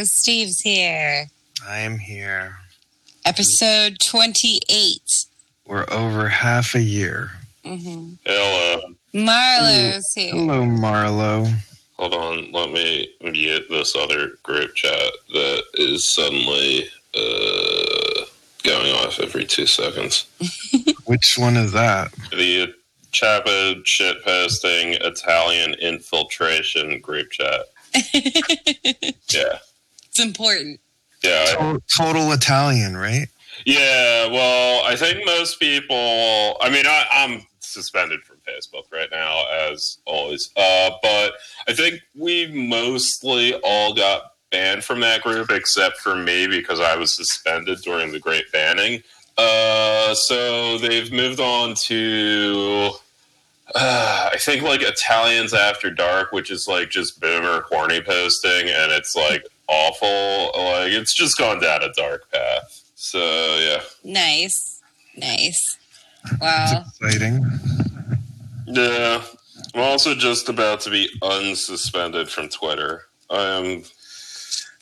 Hello, Steve's here. I am here. Episode 28. We're over half a year. hmm Hello. Marlo's here. Hello, Marlo. Hold on. Let me mute this other group chat that is suddenly uh, going off every two seconds. Which one is that? The Chappa shit posting Italian infiltration group chat. Yeah. It's important. Yeah. I- Total Italian, right? Yeah. Well, I think most people, I mean, I, I'm suspended from Facebook right now, as always. Uh, but I think we mostly all got banned from that group, except for me because I was suspended during the great banning. Uh, so they've moved on to, uh, I think, like Italians After Dark, which is like just boomer horny posting, and it's like awful. Like, it's just gone down a dark path. So, yeah. Nice. Nice. Wow. Exciting. Yeah. I'm also just about to be unsuspended from Twitter. I am.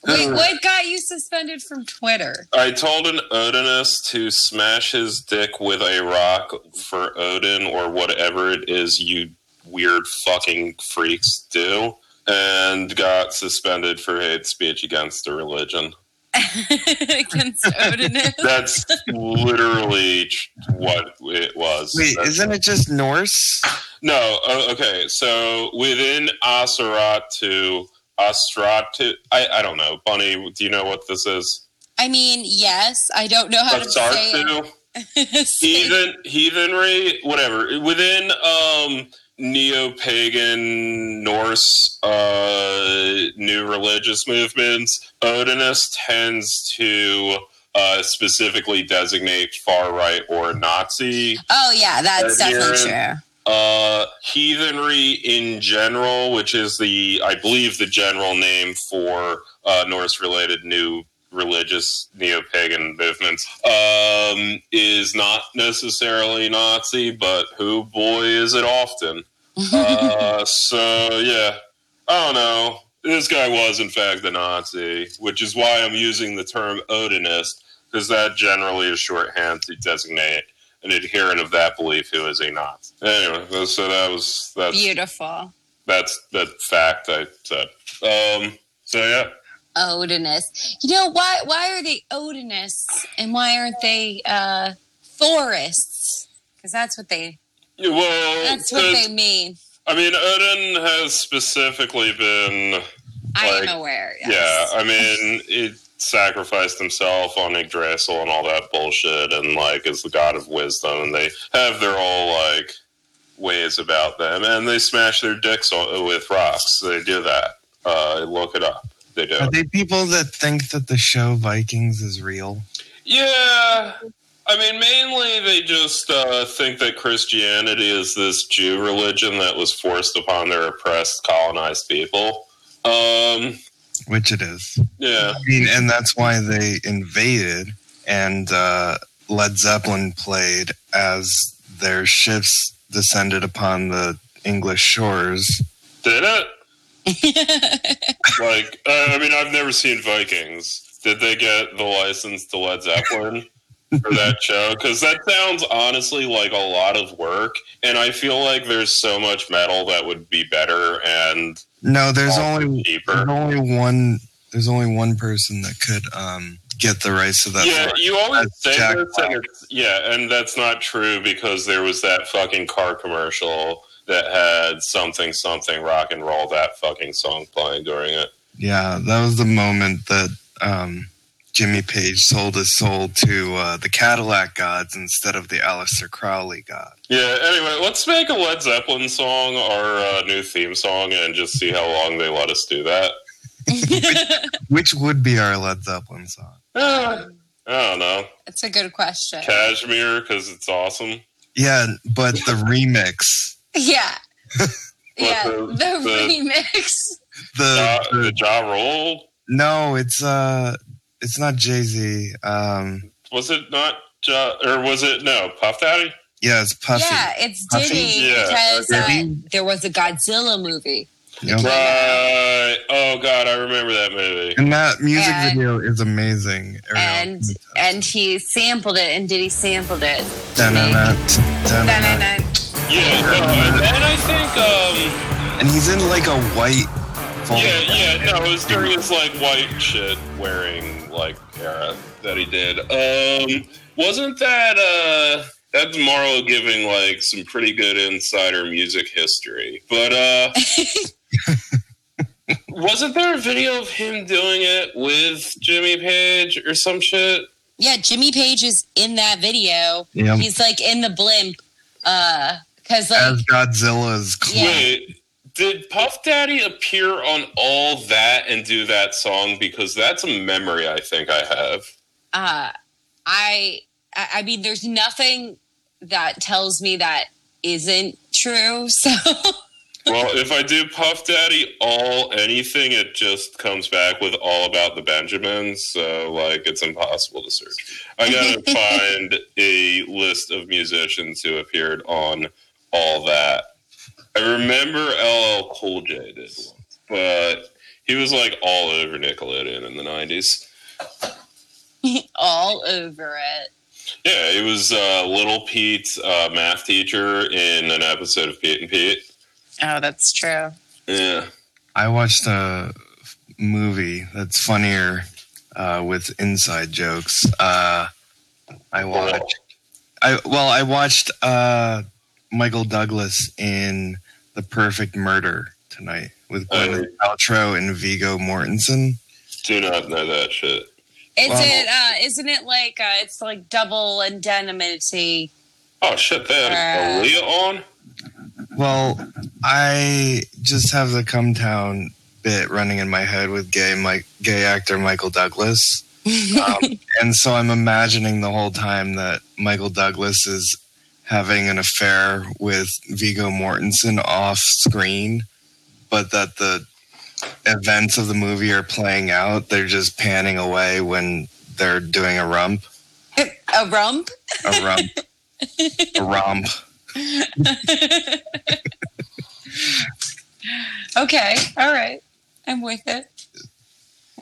Wait, uh, what got you suspended from Twitter? I told an Odinist to smash his dick with a rock for Odin or whatever it is you weird fucking freaks do, and got suspended for hate speech against the religion. Against Odinist? That's literally what it was. Wait, That's- isn't it just Norse? No, uh, okay. So within Aseratu, Astratu, I, I don't know. Bunny, do you know what this is? I mean, yes. I don't know how to say Asartu? it. Say- Heathen, heathenry, whatever. Within um, neo-pagan Norse uh, new religious movements, Odinist tends to uh, specifically designate far right or Nazi Oh, yeah, that's Uh, definitely true. uh, heathenry in general, which is the, I believe, the general name for uh, Norse related new religious neo pagan movements, um, is not necessarily Nazi, but who boy is it often. Uh, so, yeah, I don't know. This guy was, in fact, a Nazi, which is why I'm using the term Odinist, because that generally is shorthand to designate an adherent of that belief who is a Nazi. Anyway, so that was that's Beautiful. that's the fact I said. Um, so yeah, Odinist. You know why? Why are they Odinists and why aren't they uh, Thorists? Because that's what they. well, That's what they mean. I mean, Odin has specifically been I am aware. yeah. I mean, it sacrificed himself on Yggdrasil and all that bullshit, and like is the god of wisdom, and they have their whole like ways about them, and they smash their dicks with rocks. They do that. Uh, look it up. They do. Are they people that think that the show Vikings is real? Yeah. I mean, mainly they just uh, think that Christianity is this Jew religion that was forced upon their oppressed, colonized people. Um, Which it is. yeah. I mean, and that's why they invaded, and uh, Led Zeppelin played as their ships descended upon the English shores. Did it? Like, I mean, I've never seen Vikings. Did they get the license to Led Zeppelin for that show? Because that sounds honestly like a lot of work, and I feel like there's so much metal that would be better and No, there's only cheaper. there's only one there's only one person that could um, get the rights to that. yeah, you always That's say Jack this, and yeah, and that's not true because there was that fucking car commercial that had something something rock and roll that fucking song playing during it. Yeah, that was the moment that um, Jimmy Page sold his soul to uh, the Cadillac gods instead of the Aleister Crowley god. Yeah. Anyway, let's make a Led Zeppelin song our uh, new theme song and just see how long they let us do that. Which would be our Led Zeppelin song? Uh, I don't know. It's a good question. Kashmir because it's awesome. Yeah, but the remix, Yeah. yeah. the- The, the- remix. the, Ja, the the Ja Rule no, it's uh, it's not Jay Z. Um, was it not Ja or was it no Puff Daddy? yeah, it's Puffy. Yeah, it's Puffy? Diddy Yeah, because uh, Diddy? there was a Godzilla movie. Yep. Right. Oh God, I remember that movie. And that music And- video is amazing. And and he sampled it, and Diddy sampled it. Da-na-na, da-na-na. Da-na-na. Yeah, no, and, and I think um and he's in like a white. yeah yeah no it was during his like white shit wearing like era that he did. Um, wasn't that uh that's Marlo giving like some pretty good insider music history, but uh. Wasn't there a video of him doing it with Jimmy Page or some shit? Yeah, Jimmy Page is in that video. Yep. He's like in the blimp. Uh, cause like As Godzilla's clone. Yeah. Wait, did Puff Daddy appear on all that and do that song? Because that's a memory I think I have. uh I I I mean there's nothing that tells me that isn't true. So Well, if I do Puff Daddy all anything, it just comes back with all about the Benjamins. So, like, it's impossible to search. I gotta find a list of musicians who appeared on all that. I remember LL Cool J did one, but he was like all over Nickelodeon in the 90s. all over it. Yeah, it was uh, Little Pete's uh, math teacher in an episode of Pete and Pete. Oh, that's true. Yeah. I watched a movie that's funnier uh, with inside jokes. Uh, I watched. I well, I watched uh, Michael Douglas in The Perfect Murder tonight with Gwyneth Paltrow and Viggo Mortensen. Do not know that shit. Is Well- it uh isn't it like uh it's like double indemnity? Oh shit, they had Uh, Aaliyah on? Well, I just have the come town bit running in my head with gay Mike, gay actor Michael Douglas. um, and so I'm imagining the whole time that Michael Douglas is having an affair with Viggo Mortensen off screen, but that the events of the movie are playing out. They're just panning away when they're doing a rump, a rump? a rump, a romp. Okay, all right. I'm with it.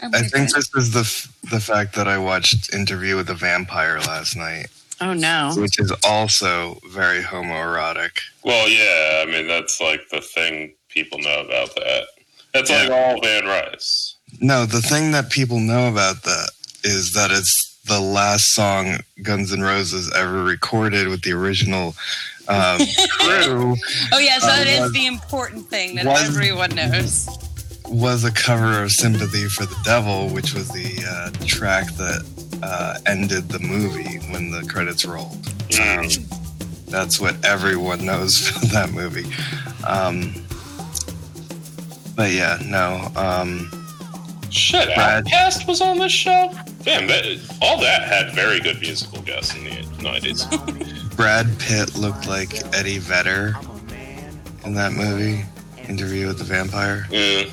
I'm I with think it. this is the f- the fact that I watched Interview with the Vampire last night, Oh no. which is also very homoerotic. Well, yeah, I mean that's like the thing people know about that. That's like all Anne Rice. No, the thing that people know about that is that it's the last song Guns N' Roses ever recorded with the original um, crew Oh yes, Uh, that is was- the important thing that was- everyone knows. was a cover of Sympathy for the Devil, which was the uh, track that uh, ended the movie when the credits rolled. Um, that's what everyone knows about that movie. Um, but yeah, no. Um, Shit, Brad. OutKast was on this show. Damn, that, all that had very good musical guests in the nineties. Brad Pitt looked like Eddie Vedder in that movie, Interview with the Vampire. yeah.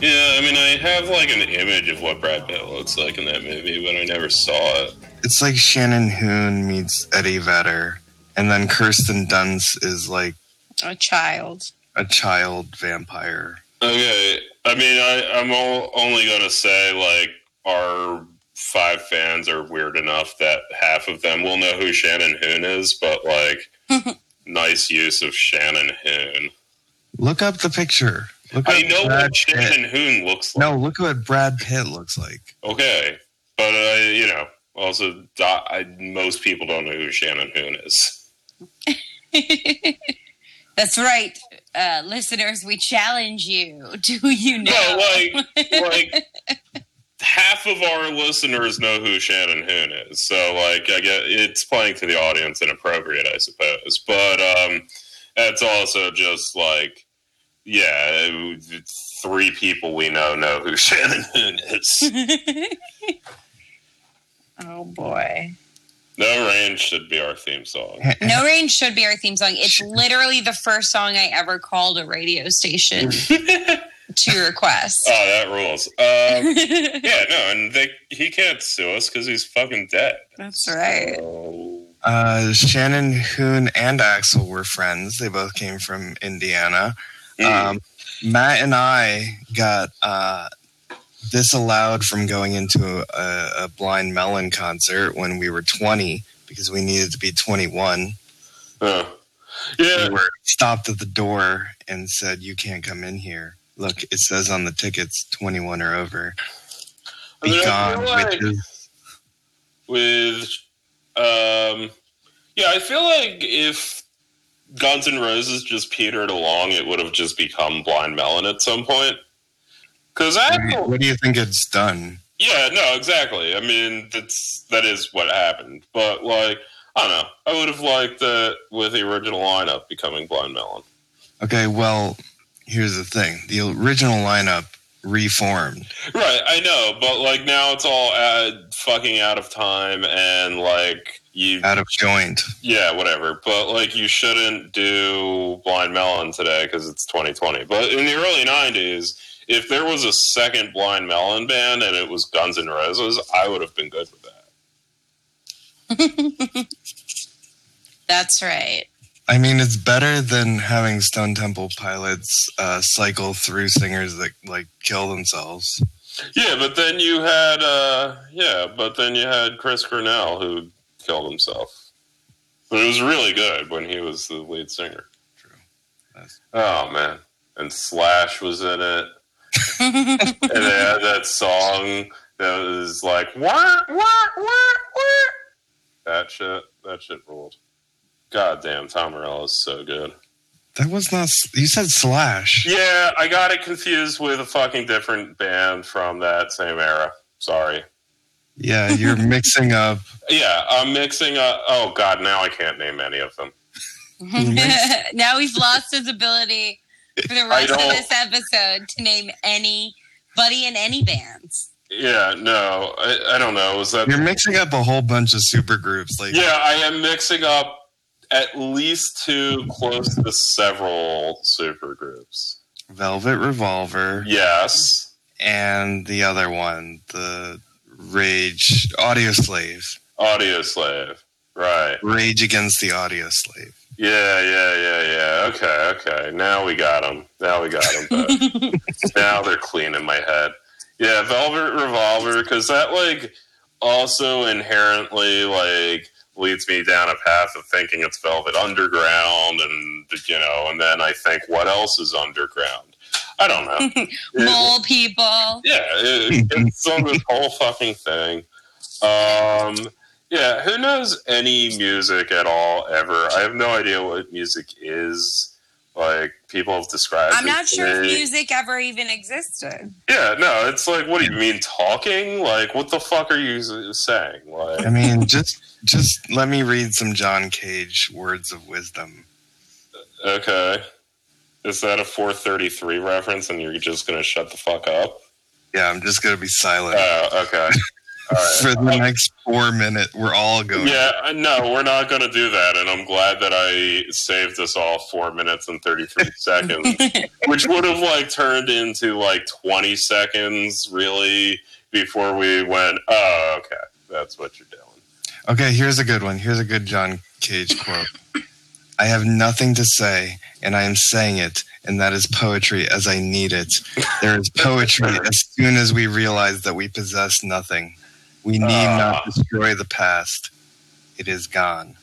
Yeah, I mean, I have like an image of what Brad Pitt looks like in that movie, but I never saw it. It's like Shannon Hoon meets Eddie Vedder, and then Kirsten Dunst is like A child. a child vampire. Okay, I mean, I, I'm all, only gonna say like our five fans are weird enough that half of them will know who Shannon Hoon is, but like, nice use of Shannon Hoon. Look up the picture. Look I know Brad what Pitt. Shannon Hoon looks like. No, look what Brad Pitt looks like. Okay, but uh, you know, also I, most people don't know who Shannon Hoon is. That's right, uh, listeners. We challenge you. Do you know? No, like like half of our listeners know who Shannon Hoon is, so like I get it's playing to the audience inappropriate, I suppose. But um, that's also just like yeah, three people we know know who Shannon Hoon is. oh boy. No Rain should be our theme song. No Rain should be our theme song. It's literally the first song I ever called a radio station to request. Oh, that rules. Um, yeah, no, and they he can't sue us because he's fucking dead. That's right. So, Uh, Shannon Hoon and Axel were friends. They both came from Indiana. Um, Matt and I got uh, disallowed from going into a, a Blind Melon concert when we were 20 because we needed to be 21. Uh, yeah, We were stopped at the door and said, You can't come in here. Look, it says on the tickets 21 or over. Be gone, like- with um yeah i feel like if guns N' roses just petered along it would have just become blind melon at some point. Because i What do you think it's done? yeah no exactly. I mean that's that is what happened. But like i don't know. I would have liked that with the original lineup becoming blind melon. Okay, well, here's the thing. The original lineup reformed. right i know. But like now it's all uh, fucking out of time and like you out of joint. Yeah, whatever. But like, you shouldn't do Blind Melon today because it's 2020. But in the early 90s, if there was a second Blind Melon band and it was Guns N' Roses, I would have been good with that. That's right. I mean, it's better than having Stone Temple Pilots uh, cycle through singers that like kill themselves. Yeah, but then you had, uh, yeah, but then you had Chris Cornell who killed himself. But it was really good when he was the lead singer. True. That's- Oh man, and Slash was in it. and they had that song that was like wah, wah, wah, wah. that shit that shit ruled god damn tom morello is so good That was not. You said Slash. yeah i got it confused with a fucking different band from that same era sorry Yeah, you're mixing up. yeah i'm mixing up oh god now i can't name any of them now he's lost his ability for the rest of this episode to name anybody in any bands. yeah no i, I don't know was that You're mixing up a whole bunch of super groups? Like, Yeah, I am mixing up at least two close to several super groups. Velvet Revolver Yes. and the other one, the Rage Audio Slave. Audio Slave. Right. Rage Against the Audio Slave. Yeah, yeah, yeah, yeah. Okay, okay. Now we got them. Now we got them. now they're clean in my head. Yeah, Velvet Revolver, because that, like, also inherently, like, leads me down a path of thinking it's Velvet Underground, and, you know, and then I think, what else is underground? I don't know. It- Mole people. yeah, it, it's on this whole fucking thing. Um, yeah, who knows any music at all ever? I have no idea what music is. Like people have described. I'm not to sure if music ever even existed. Yeah, no, it's like, what do you mean talking? Like, what the fuck are you saying? Like, I mean, just just let me read some John Cage words of wisdom. okay, is that a 433 reference, and you're just gonna shut the fuck up? Yeah, I'm just gonna be silent Oh, okay. Right. for the next four minutes. We're all going. Yeah, uh, no, we're not going to do that. And I'm glad that I saved us all four minutes and 33 seconds, which would have like turned into like 20 seconds really before we went, oh, okay, that's what you're doing. Okay, here's a good one. Here's a good John Cage quote. I have nothing to say, and I am saying it, and that is poetry as I need it. There is poetry as soon as we realize that we possess nothing. We need Ah. not destroy the past. It is gone.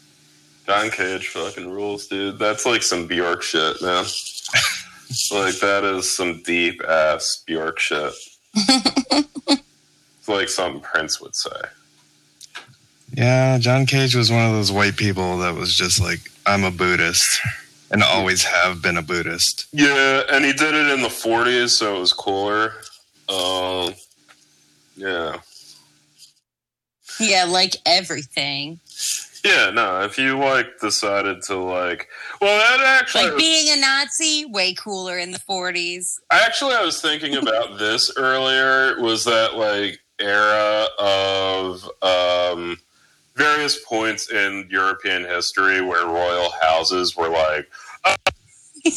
John Cage fucking rules, dude. That's like some Bjork shit, man. like, that is some deep ass Bjork shit. It's like something Prince would say. Yeah, John Cage was one of those white people that was just like, I'm a Buddhist and always have been a Buddhist. Yeah, and he did it in the 40s, so it was cooler. Um, yeah. Yeah, like everything. Yeah, no, if you like decided to like, well, that actually, Like being a Nazi, way cooler in the 40s. actually, I was thinking about this earlier. Was that like era of um, various points in European history where royal houses were like, uh.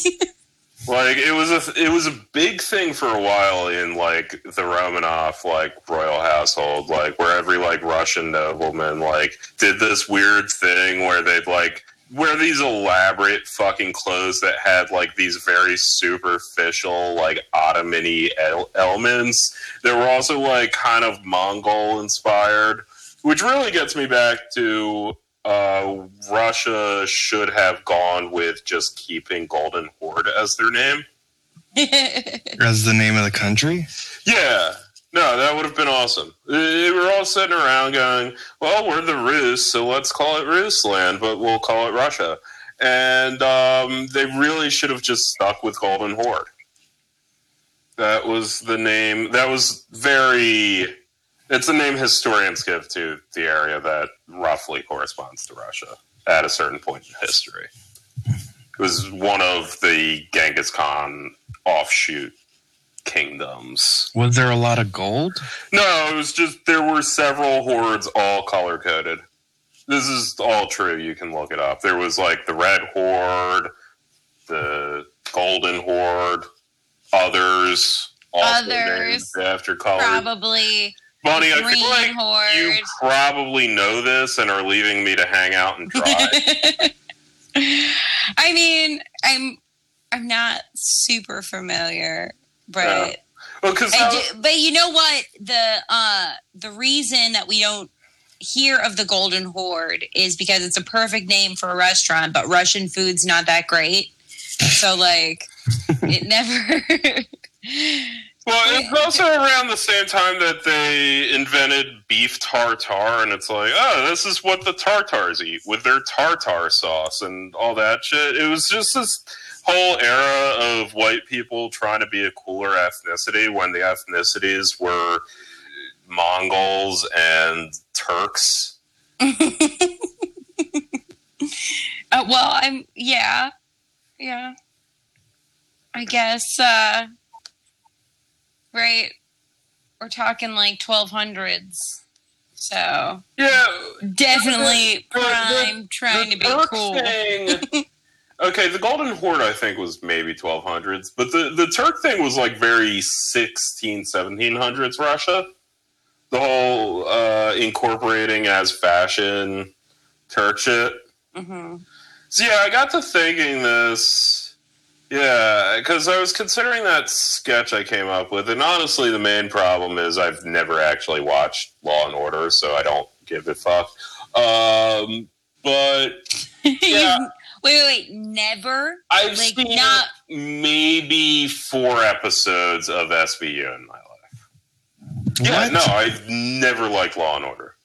like it was a it was a big thing for a while in like the Romanov like royal household, like where every like Russian nobleman like did this weird thing where they'd like wear these elaborate fucking clothes that had like these very superficial like Ottoman-y el- elements that were also like kind of Mongol inspired, which really gets me back to uh, Russia should have gone with just keeping Golden Horde as their name. As the name of the country? Yeah. No, that would have been awesome. We were all sitting around going, well, we're the Rus, so let's call it Rusland, but we'll call it Russia. And um, they really should have just stuck with Golden Horde. That was the name. That was very. It's a name historians give to the area that roughly corresponds to Russia at a certain point in history. It was one of the Genghis Khan offshoot kingdoms. Was there a lot of gold? No, it was just there were several hordes all color coded. This is all true. You can look it up. There was like the red horde, the golden horde, others, also Others. after color. Probably Bonnie, I feel like horde. you probably know this and are leaving me to hang out and try. I mean, I'm I'm not super familiar, but Yeah. well, because I do, but you know what the uh the reason that we don't hear of the Golden Horde is because it's a perfect name for a restaurant, but Russian food's not that great. So like it never Well, it's also around the same time that they invented beef tartare, and it's like, oh, this is what the tartars eat with their tartar sauce and all that shit. It was just this whole era of white people trying to be a cooler ethnicity when the ethnicities were Mongols and Turks. Uh, well, I'm yeah, yeah. I guess uh, right. We're talking like twelve hundreds, so Yeah, definitely The- the- prime trying the to be cool. thing- okay, the Golden Horde I think was maybe 1200s, but the, the Turk thing was like very 16, 1700s Russia. The whole uh, incorporating as fashion Turk shit. hmm So yeah, I got to thinking this. Yeah, because I was considering that sketch I came up with, and honestly, the main problem is I've never actually watched Law and Order, so I don't give a fuck. Um, but Yeah. wait, wait, wait! Never. I've Like, seen not- maybe four episodes of SVU in my life. Yeah, no, I've never liked Law and Order.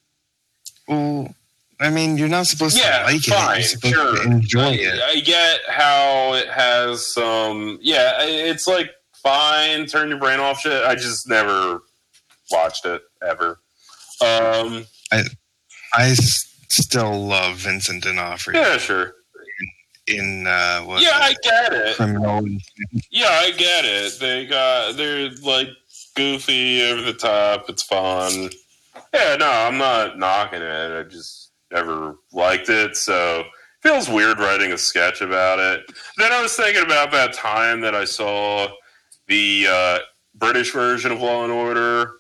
Well, I mean, you're not supposed Yeah, to like it. fine, You're supposed sure. to enjoy it. I get how it has some. Yeah, it's like fine, turn your brain off shit. I just never watched it ever. Um, I s- still love Vincent D'Onofrio yeah, sure. in uh, what, Yeah, I get it. criminal. Yeah, I get it. They got they're like goofy, over the top. It's fun. Yeah, no, I'm not knocking it. I just never liked it, so feels weird writing a sketch about it. Then I was thinking about that time that I saw the uh, British version of Law and Order.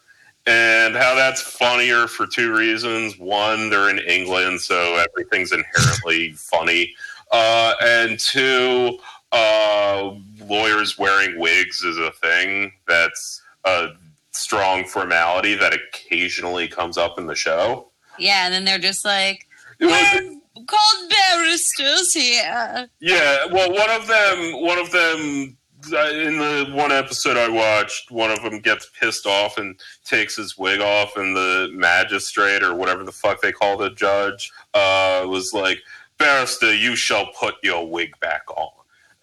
And how that's funnier for two reasons. One, they're in England, so everything's inherently funny. Uh, and two, uh, lawyers wearing wigs is a thing that's a strong formality that occasionally comes up in the show. Yeah, and then they're just like, we're called barristers here. yeah, well, one of them, one of them in the one episode I watched, one of them gets pissed off and takes his wig off, and the magistrate or whatever the fuck they call the judge uh, was like, "Barrister, you shall put your wig back on."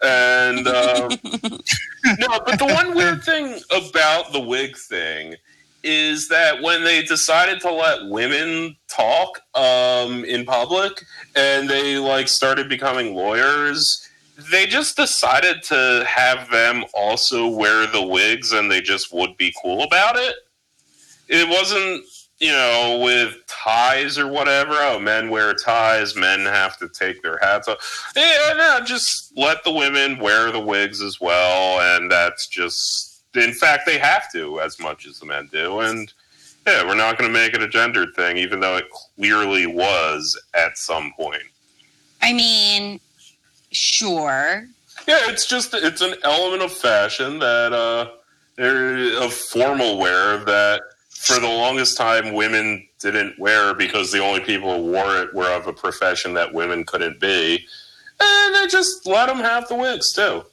And um, no, but the one weird thing about the wig thing is that when they decided to let women talk um, in public and they like started becoming lawyers they just decided to have them also wear the wigs and they just would be cool about it. It wasn't you know with ties or whatever. Oh men wear ties men have to take their hats off. Yeah no just let the women wear the wigs as well and that's just in fact, they have to as much as the men do. And yeah, we're not going to make it a gendered thing, even though it clearly was at some point. I mean, sure. Yeah, it's just it's an element of fashion that uh, of formal wear that for the longest time women didn't wear because the only people who wore it were of a profession that women couldn't be, and they just let them have the wigs too.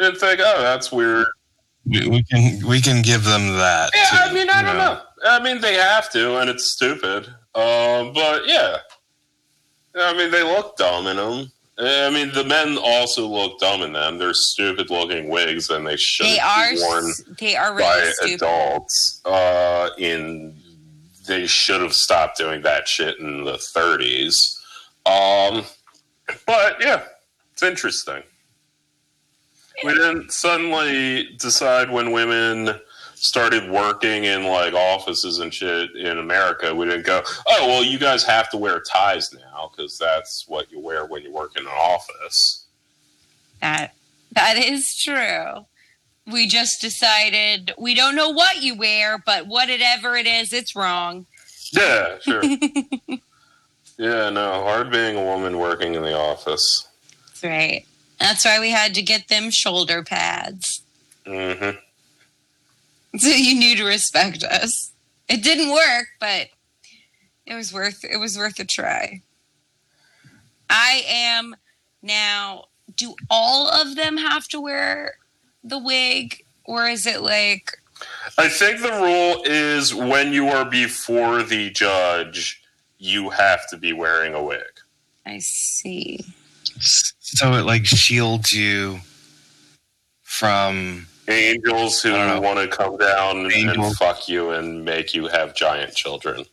And think, oh, that's weird we, we can we can give them that. Yeah, too, I mean, I don't know? know. I mean, they have to, and it's stupid. Um, but yeah, I mean, they look dumb in them. I mean, the men also look dumb in them. They're stupid looking wigs, and they should they are, worn they are really by stupid. adults. Uh, in they should have stopped doing that shit in the 30s. Um, but yeah, it's interesting we didn't suddenly decide when women started working in like offices and shit in America, we didn't go, oh, well, you guys have to wear ties now because that's what you wear when you work in an office. That that is true. We just decided we don't know what you wear, but whatever it is, it's wrong. Yeah, sure. yeah, no, hard being a woman working in the office. That's right. That's why we had to get them shoulder pads. Mm-hmm. So you knew to respect us. It didn't work, but it was worth it was worth a try. I am now do all of them have to wear the wig or is it like I think the rule is when you are before the judge, you have to be wearing a wig. I see so it like shields you from angels who want to come down Angel. and fuck you and make you have giant children.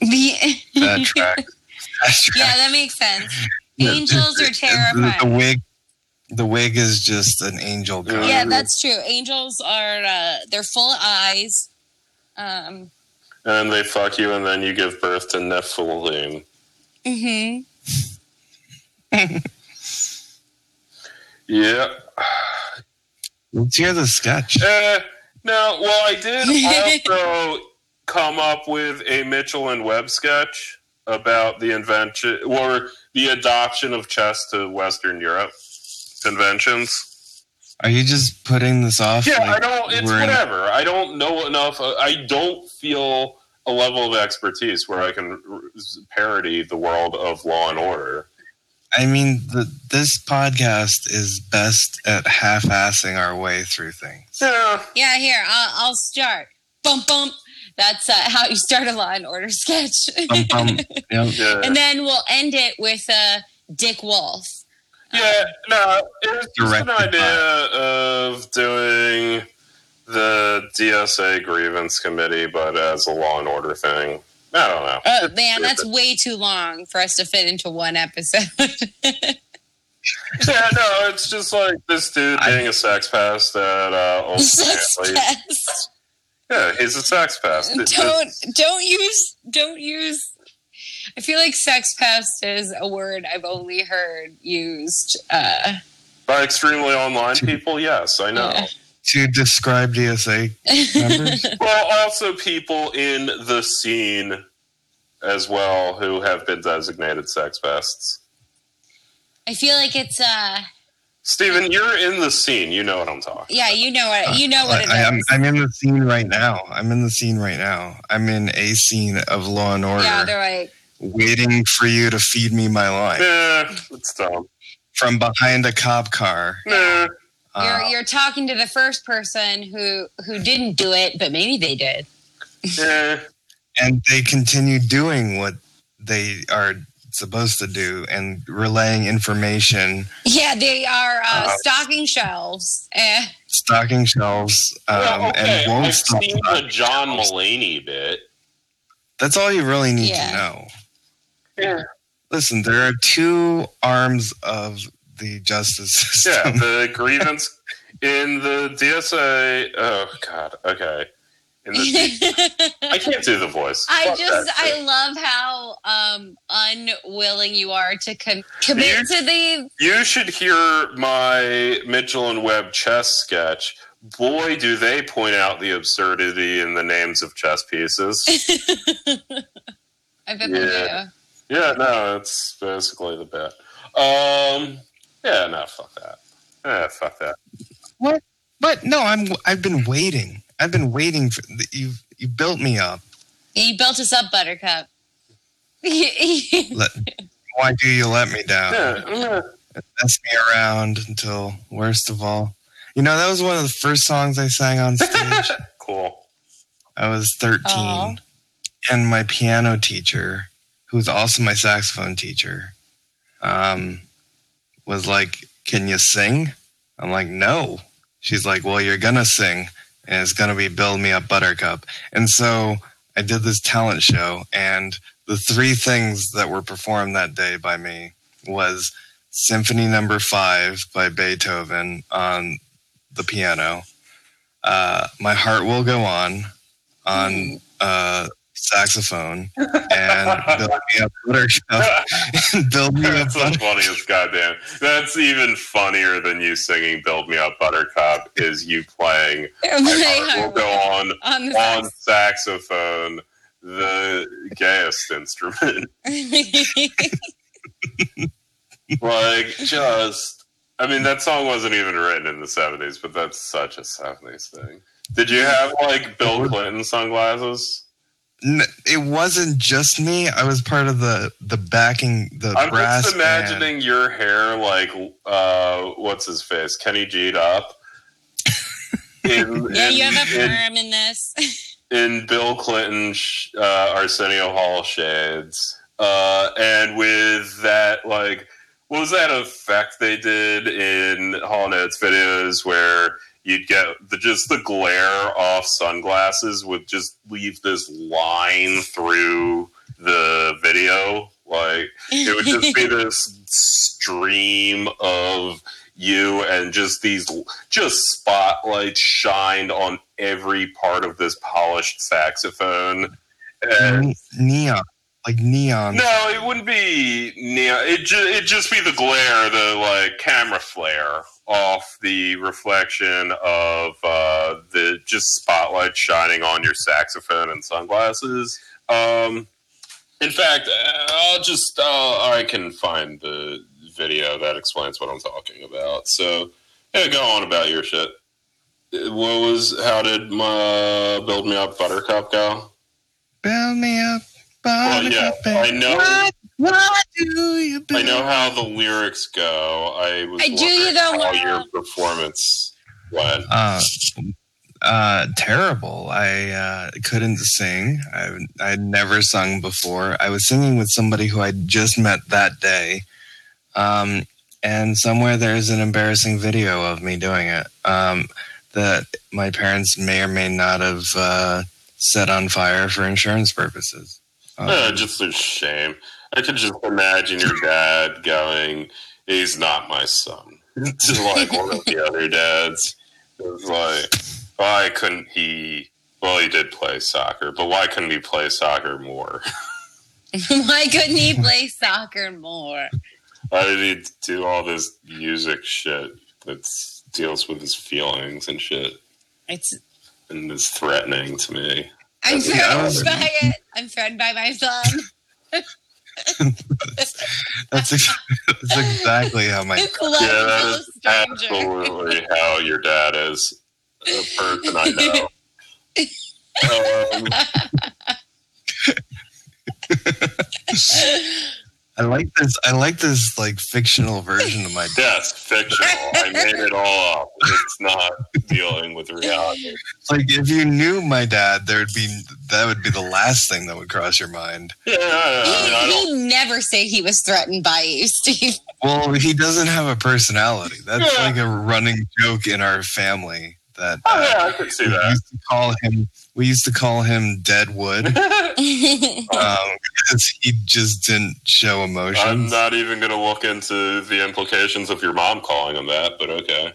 The that track. Yeah, that makes sense. Angels are terrifying. The, the, wig, the wig is just an angel. Girl. Yeah, that's true. Angels are uh, they're full of eyes. Um, and they fuck you, and then you give birth to Nephilim. Mm-hmm. yeah. Let's hear the sketch. Uh, no, well, I did also come up with a Mitchell and Webb sketch about the invention or the adoption of chess to Western Europe conventions. Are you just putting this off? Yeah, like I don't. It's whatever. In- I don't know enough. I don't feel a level of expertise where I can parody the world of Law and Order. I mean, the, this podcast is best at half-assing our way through things. Yeah. Yeah. Here, I'll, I'll start. Bump bump. That's uh, how you start a Law and Order sketch. Bump, bump. Yep. Yeah. And then we'll end it with uh, Dick Wolf. Yeah. No, it was just an idea of doing the DSA grievance committee, but as a Law and Order thing. I don't know. Oh man, that's way too long for us to fit into one episode. yeah, no, it's just like this dude being a sex pest at uh, old sex pest. Yeah, he's a sex pest. Don't don't use don't use. I feel like sex pest is a word I've only heard used uh, by extremely online people. Yes, I know. Yeah to describe DSA members? well, also people in the scene as well who have been designated sex pests. I feel like it's uh Stephen, you're in the scene. You know what I'm talking. Yeah, you know what you know what it I, am I'm in the scene right now. I'm in the scene right now. I'm in a scene of Law and Order. Yeah, they're like waiting for you to feed me my line. Yeah, it's dumb. from behind a cop car. Nah. Uh, You're you're talking to the first person who who didn't do it, but maybe they did. Eh. and they continue doing what they are supposed to do and relaying information, Yeah, they are uh, Uh, stocking shelves. Eh. stocking shelves, um, Yeah, okay, and won't I've stop. seen the John shelves. Mulaney bit. That's all you really need Yeah. to know. Yeah. Listen, there are two arms of the justice Yeah, system. the grievance in the DSA. Oh God. Okay. In the, I can't do the voice. I Fuck just I love how um unwilling you are to com- commit You- to the You should hear my Mitchell and Webb chess sketch. Boy, do they point out the absurdity in the names of chess pieces. I bet Yeah. they do. yeah, no, it's basically the bit. Um, yeah, no, fuck that. Yeah, fuck that. What? But no, I'm. I've been waiting. I've been waiting for you. You built me up. You built us up, Buttercup. Let, why do you let me down? Yeah, yeah. Mess me around until worst of all. You know that was one of the first songs I sang on stage. cool. I was 13, Aw. and my piano teacher, who was also my saxophone teacher, um, was like, "Can you sing?" I'm like, "No." She's like, "Well, you're gonna sing, and it's gonna be Build Me Up, Buttercup." And so I did this talent show, and the three things that were performed that day by me was Symphony Number Five by Beethoven on the piano. Uh, My Heart Will Go On on uh, saxophone and build me up buttercup and build me up That's the funniest goddamn. That's even funnier than you singing "Build Me Up, Buttercup." Is you playing My "We'll Go On" on the on saxophone, the gayest instrument. like just I mean that song wasn't even written in the seventies, but that's such a seventies thing. Did you have like Bill Clinton sunglasses? N- It wasn't just me. I was part of the the backing the I'm brass just band. imagining your hair like uh what's his face? Kenny G'd up. In, yeah, in- you have a perm in this. in Bill Clinton sh- uh, Arsenio Hall shades, uh, and with that, like, what was that effect they did in Hall & Oates videos where you'd get the just the glare off sunglasses would just leave this line through the video, like it would just be this stream of you and just these just spotlights shined on every part of this polished saxophone. And Ne- neon, like neon. no it wouldn't be neon. It ju- it'd just be the glare the like camera flare off the reflection of uh, the just spotlight shining on your saxophone and sunglasses. Um in fact uh, i'll just uh, i can find the video that explains what i'm talking about. So yeah go on about your shit. Uh, what was how did my build me up buttercup go? Build me up, well yeah i know What, what do you build? I know how the lyrics go. I was I do you though, how Laura. your performance went. uh, uh, terrible. I uh, couldn't sing. I I'd never sung before. I was singing with somebody who I just met that day, um, and somewhere there's an embarrassing video of me doing it um, that my parents may or may not have uh, set on fire for insurance purposes. Uh, just a shame. I could just imagine your dad going, "He's not my son," just like one of the other dads. It was like, why couldn't he? Well, he did play soccer, but why couldn't he play soccer more? Why couldn't he play soccer more? Why did he do all this music shit that deals with his feelings and shit It's and is threatening to me? I'm Yeah, I threatened by it. I'm threatened by my son. that's, ex- that's exactly how my Yeah, that a is stranger. absolutely how your dad is. A person I know. Um, I like this. I like this like fictional version of my desk. Yes, fictional. I made it all up. It's not dealing with reality. Like if you knew my dad, there'd be that would be the last thing that would cross your mind. Yeah, I mean, I He, don't. he never say he was threatened by you, Steve. Well, he doesn't have a personality. That's Yeah. like a running joke in our family. That Oh uh, yeah, I could see we that. used to call him. We used to call him Deadwood um, because he just didn't show emotion. I'm not even going to look into the implications of your mom calling him that, but okay.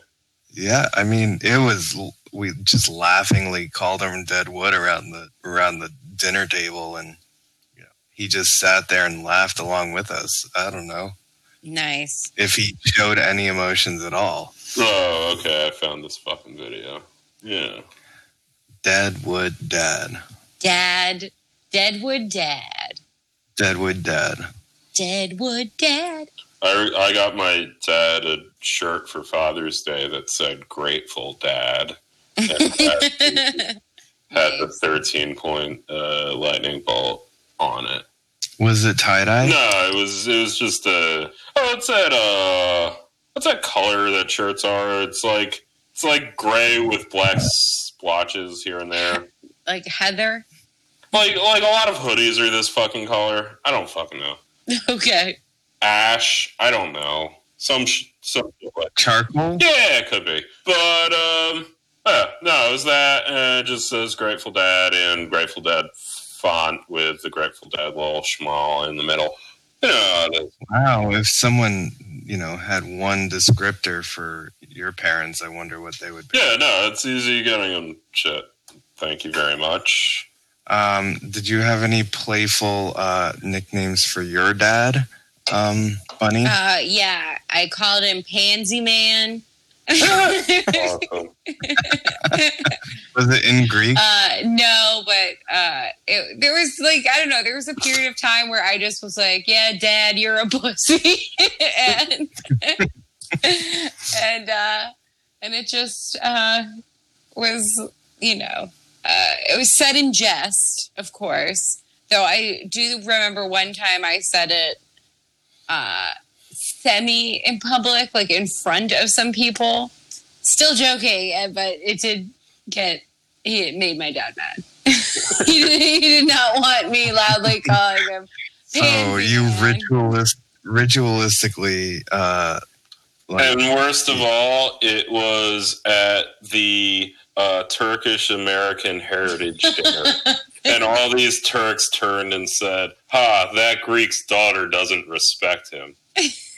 Yeah, I mean, it was we just laughingly called him Deadwood around the around the dinner table, and you know, he just sat there and laughed along with us. I don't know nice. if he showed any emotions at all. Oh, okay. I found this fucking video. Yeah. Deadwood Dad, Dad, Deadwood Dad, Deadwood Dad. Deadwood Dad. I, I got my dad a shirt for Father's Day that said Grateful Dad. And had, had the 13 point uh, lightning bolt on it. Was it tie dye? No, it was it was just a oh, it's that uh, what's that color that shirts are? It's like it's like gray with black splotches here and there. Like Heather. Like like a lot of hoodies are this fucking color. I don't fucking know. Okay. Ash, I don't know. Some sh- some like Charcoal. yeah, it could be. But um, yeah, no, it was that. And it just says Grateful Dad and Grateful Dad font with the Grateful Dad little schmal in the middle. You know, Wow, if someone you know had one descriptor for your parents, I wonder what they would be. Yeah, no, it's easy getting them shit. Thank you very much. Um, did you have any playful uh, nicknames for your dad, um, Bunny? Uh, yeah, I called him Pansy Man. Was it in Greek? Uh, no, but uh, it, there was like I don't know. There was a period of time where I just was like, "Yeah, Dad, you're a pussy," and and uh, and it just uh, was, you know, uh, it was said in jest, of course. Though I do remember one time I said it uh, semi in public, like in front of some people. Still joking, uh, but it did get he it made my dad mad. he, did, he did not want me loudly calling him. Oh, you Man. ritualist, ritualistically, uh, like, And worst of all, it was at the uh, Turkish American Heritage Dinner. and all these Turks turned and said, Ha, that Greek's daughter doesn't respect him.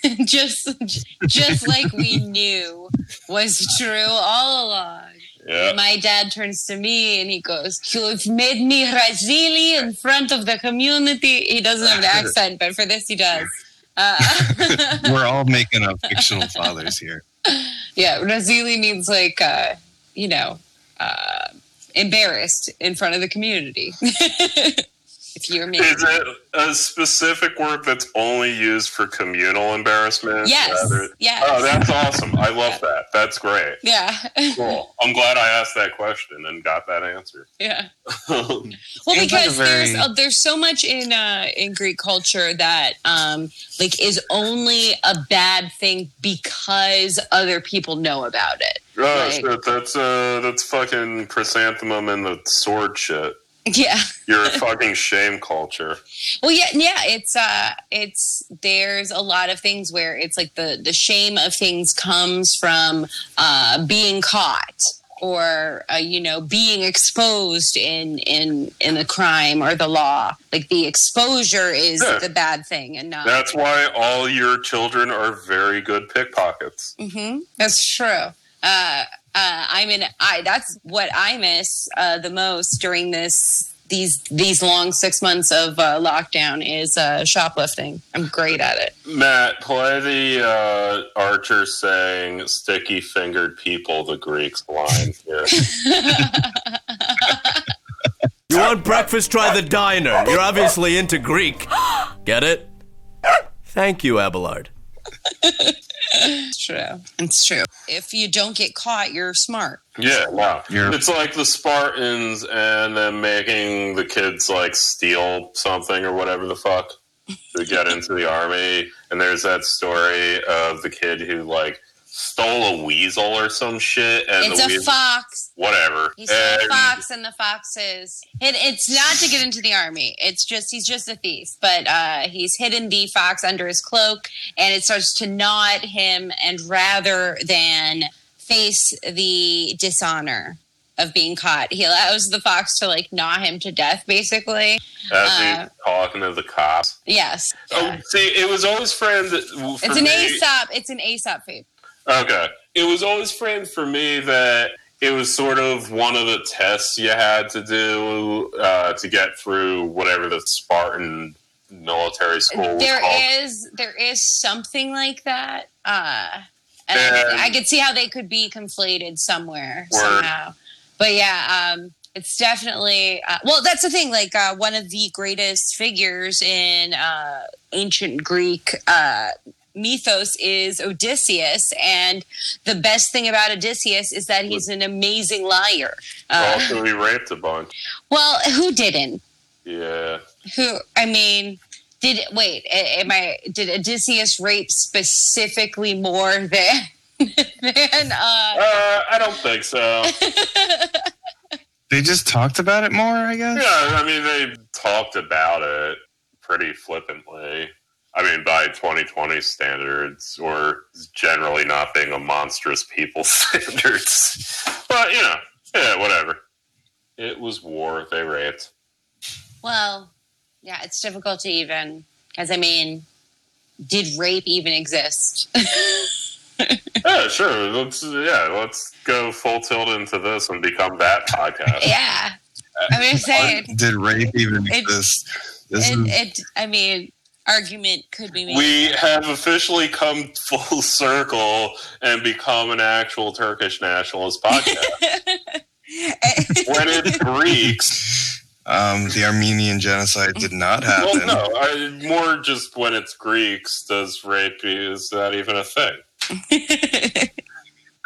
just just like we knew was true all along. Yeah. My dad turns to me and he goes, "You've made me Razili in front of the community." He doesn't have an accent, but for this he does. Uh, we're all making up fictional fathers here. yeah, Razili means like uh, you know, uh, embarrassed in front of the community. If you're me, Is it a specific word that's only used for communal embarrassment? yes, rather- yes, Oh, that's awesome. I love that. That's great. yeah, Cool. I'm glad I asked that question and got that answer. yeah. oh, Well, Seems like a because there's uh, there's so much in uh, in Greek culture that um, like is only a bad thing because other people know about it. Right. shit, that's uh, that's fucking chrysanthemum and the sword shit. Yeah. You're a fucking shame culture. Well, yeah, yeah. It's uh, it's there's a lot of things where it's like the the shame of things comes from uh, being caught or uh, you know being exposed in in in the crime or the law. Like the exposure is Yeah. the bad thing, and not That's why all your children are very good pickpockets. mm-hmm. That's true. Uh, uh, I'm in. I that's what I miss uh, the most during this these these long six months of uh, lockdown is uh, shoplifting. I'm great at it. Matt, play the uh, Archer saying "sticky fingered people." The Greeks line here. You want breakfast? Try the diner. You're obviously into Greek. Get it? Thank you, Abelard. It's true. It's true. If you don't get caught, you're smart. Yeah, wow. You're- It's like the Spartans and then making the kids like steal something or whatever the fuck. to get into the army. And there's that story of the kid who like stole a weasel or some shit, and it's the a weasel, fox. Whatever. He's a And- fox, and the foxes. It, it's not to get into the army. It's just he's just a thief, but uh, he's hidden the fox under his cloak, and it starts to gnaw at him. And rather than face the dishonor of being caught, he allows the fox to like gnaw him to death, basically. as uh, he's talking to the cops. Yes, Oh, see, it was always. For it's an me, Aesop. It's an Aesop fable. Okay. It was always framed for me that it was sort of one of the tests you had to do uh, to get through whatever the Spartan military school was There is there is something like that. Uh and And- I could see how they could be conflated somewhere Word. somehow. But yeah, um it's definitely uh, well that's the thing like uh, one of the greatest figures in uh ancient Greek uh mythos is Odysseus and the best thing about Odysseus is that he's an amazing liar. Uh, also, he raped a bunch. well, who didn't? Yeah. Who? I mean, did wait? Am I? Did Odysseus rape specifically more than than? Uh, Uh, I don't think so. They just talked about it more, I guess. yeah, I mean, they talked about it pretty flippantly. I mean, by 2020 standards, or generally not being a monstrous people standards. But, you know, yeah, whatever. It was war. They raped. well, yeah, it's difficult to even because I mean, did rape even exist? Yeah, sure. Let's yeah, let's go full tilt into this and become that podcast. yeah, I'm just saying. Did rape even exist? This It, is it. I mean, argument could be made. We have officially come full circle and become an actual Turkish nationalist podcast. when it's Greeks, um, the Armenian genocide did not well, happen. no, I, more just when it's Greeks, does rape is that even a thing?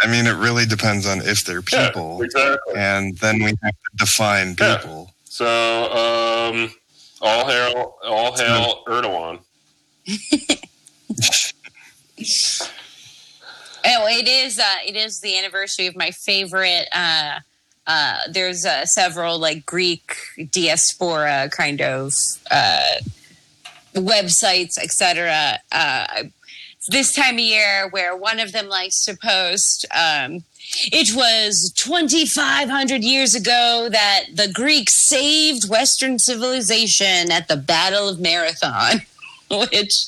I mean, it really depends on if they're Yeah, people, exactly. and then we have to define Yeah. people. So, um, all hail, all hail Erdogan. Oh, it is. Uh, it is the anniversary of my favorite. Uh, uh, there's uh, several like Greek diaspora kind of uh, websites, etc. Uh, this time of year, where one of them likes to post. Um, it was 2,500 years ago that the Greeks saved Western civilization at the Battle of Marathon, which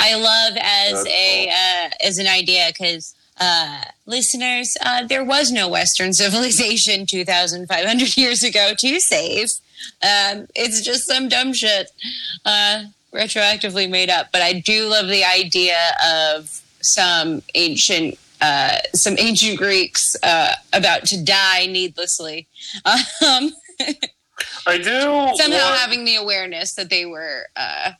I love as That's a uh, as an idea because uh, listeners, uh, there was no Western civilization 2,500 years ago to save. Um, it's just some dumb shit uh, retroactively made up. But I do love the idea of some ancient. Uh, some ancient Greeks uh, about to die needlessly. Um, I do somehow want- having the awareness that they were uh,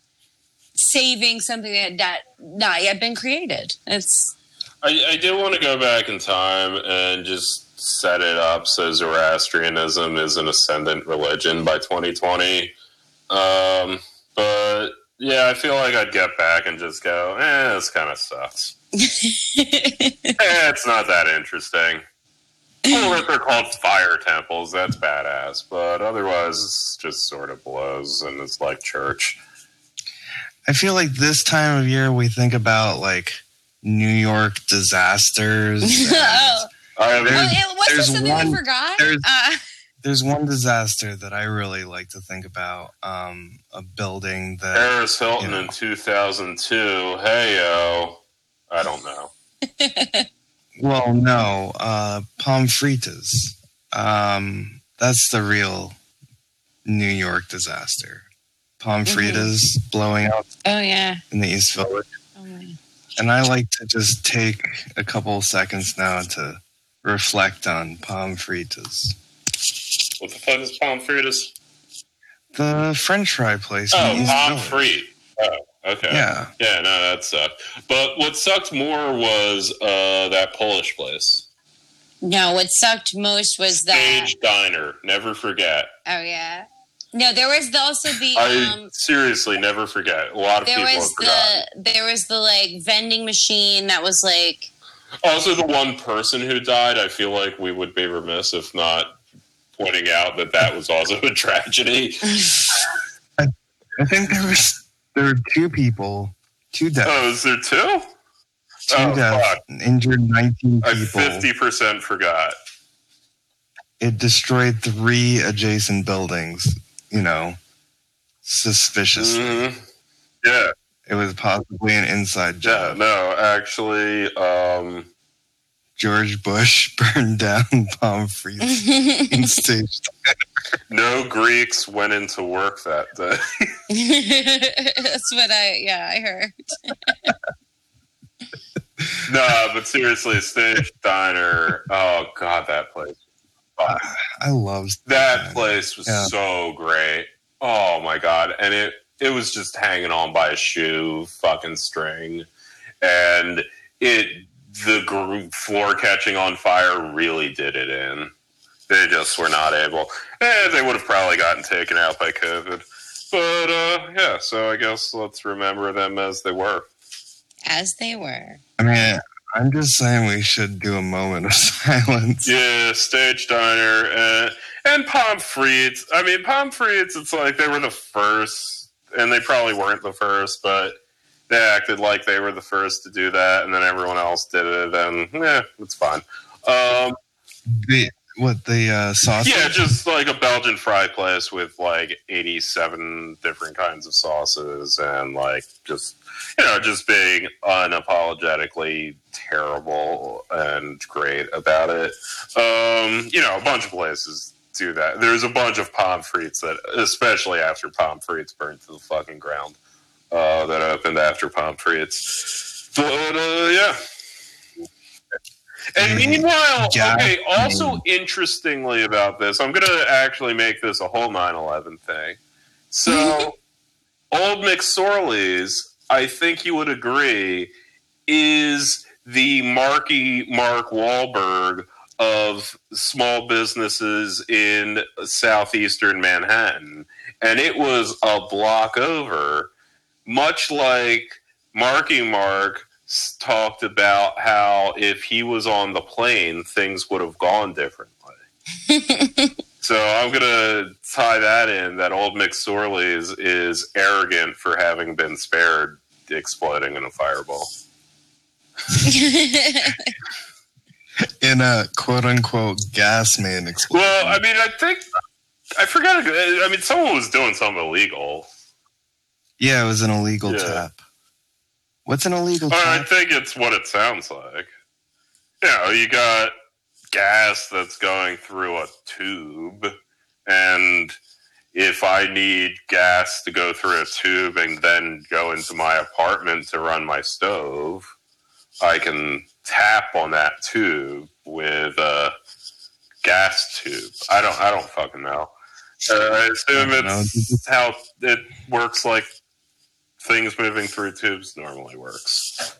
saving something that had not, not yet been created. It's I, I do want to go back in time and just set it up so Zoroastrianism is an ascendant religion by 2020. Um, but yeah, I feel like I'd get back and just go, eh, this kind of sucks. eh, it's not that interesting. Cool that they're called fire temples. That's badass. But otherwise, it's just sort of blows and it's like church. I feel like this time of year we think about like New York disasters. oh, well, There's- it wasn't there's something one- we forgot. there's- Uh, There's one disaster that I really like to think about. Um, a building that Paris Hilton Yeah. in 2002. Hey, yo. I don't know. Well, no, uh, Pommes Frites. Um, that's the real New York disaster. Pommes Mhm. Frites blowing up oh yeah. in the East Village. Oh, my. And I like to just take a couple seconds now to reflect on Pommes Frites. What the fuck is Pommes Frites? The French fry place. Oh, Palm Village. Free. Oh, okay. Yeah. Yeah, no, that sucked. But what sucked more was uh, that Polish place. No, what sucked most was that. Stage Diner. Never forget. Oh yeah. No, there was the, also the I um seriously never forget. A lot of there people was have the there was the like vending machine that was like Also, the one person who died, I feel like we would be remiss if not pointing out that that was also a tragedy. I think there was there were two people, two deaths, Oh, is there two? two oh, deaths, fuck. injured nineteen I people. fifty percent forgot. It destroyed three adjacent buildings. You know, suspiciously. Mhm. Yeah, It was possibly an inside yeah. job. No, actually, um, George Bush burned down Pomfrey's in stage. no Greeks went into work that day. that's what I yeah, I heard. no, but seriously, Stage Diner. Oh God, that place. I love That place was Yeah. so great. Oh my god! And it it was just hanging on by a shoe, fucking string, and it the gr- floor catching on fire really did it in. They just were not able. Eh, they would have probably gotten taken out by COVID. But uh, yeah, so I guess let's remember them as they were. As they were. I mean, I'm just saying we should do a moment of silence. Yeah, stage diner uh, and Pommes Frites. I mean, Pommes Frites. It's like they were the first, and they probably weren't the first, but they acted like they were the first to do that, and then everyone else did it, and yeah, it's fine. Um, The what the uh, sausage? yeah, just like a Belgian fry place with like eighty-seven different kinds of sauces, and like just you know, just being unapologetically terrible and great about it. Um, you know, a bunch of places do that. There's a bunch of pomfrites that, especially after Pommes Frites burned to the fucking ground, uh, that opened after Pommes Frites. But uh, yeah. And meanwhile, okay, also interestingly about this, I'm going to actually make this a whole 9 11 thing. So, Old McSorley's, I think you would agree, is the Marky Mark Wahlberg of small businesses in southeastern Manhattan. And it was a block over, much like Marky Mark talked about how if he was on the plane, things would have gone differently. so I'm going to tie that in that old McSorley's is arrogant for having been spared exploding in a fireball. in a quote unquote gas man explosion. Well, I mean, I think I forgot. I mean, someone was doing something illegal. Yeah, it was an illegal Yeah. tap. What's an illegal Or I think it's what it sounds like. You know, you got gas that's going through a tube, and if I need gas to go through a tube and then go into my apartment to run my stove, I can tap on that tube with a gas tube. I don't. I don't fucking know. Uh, I assume I don't know. it's how it works. Like things moving through tubes normally works.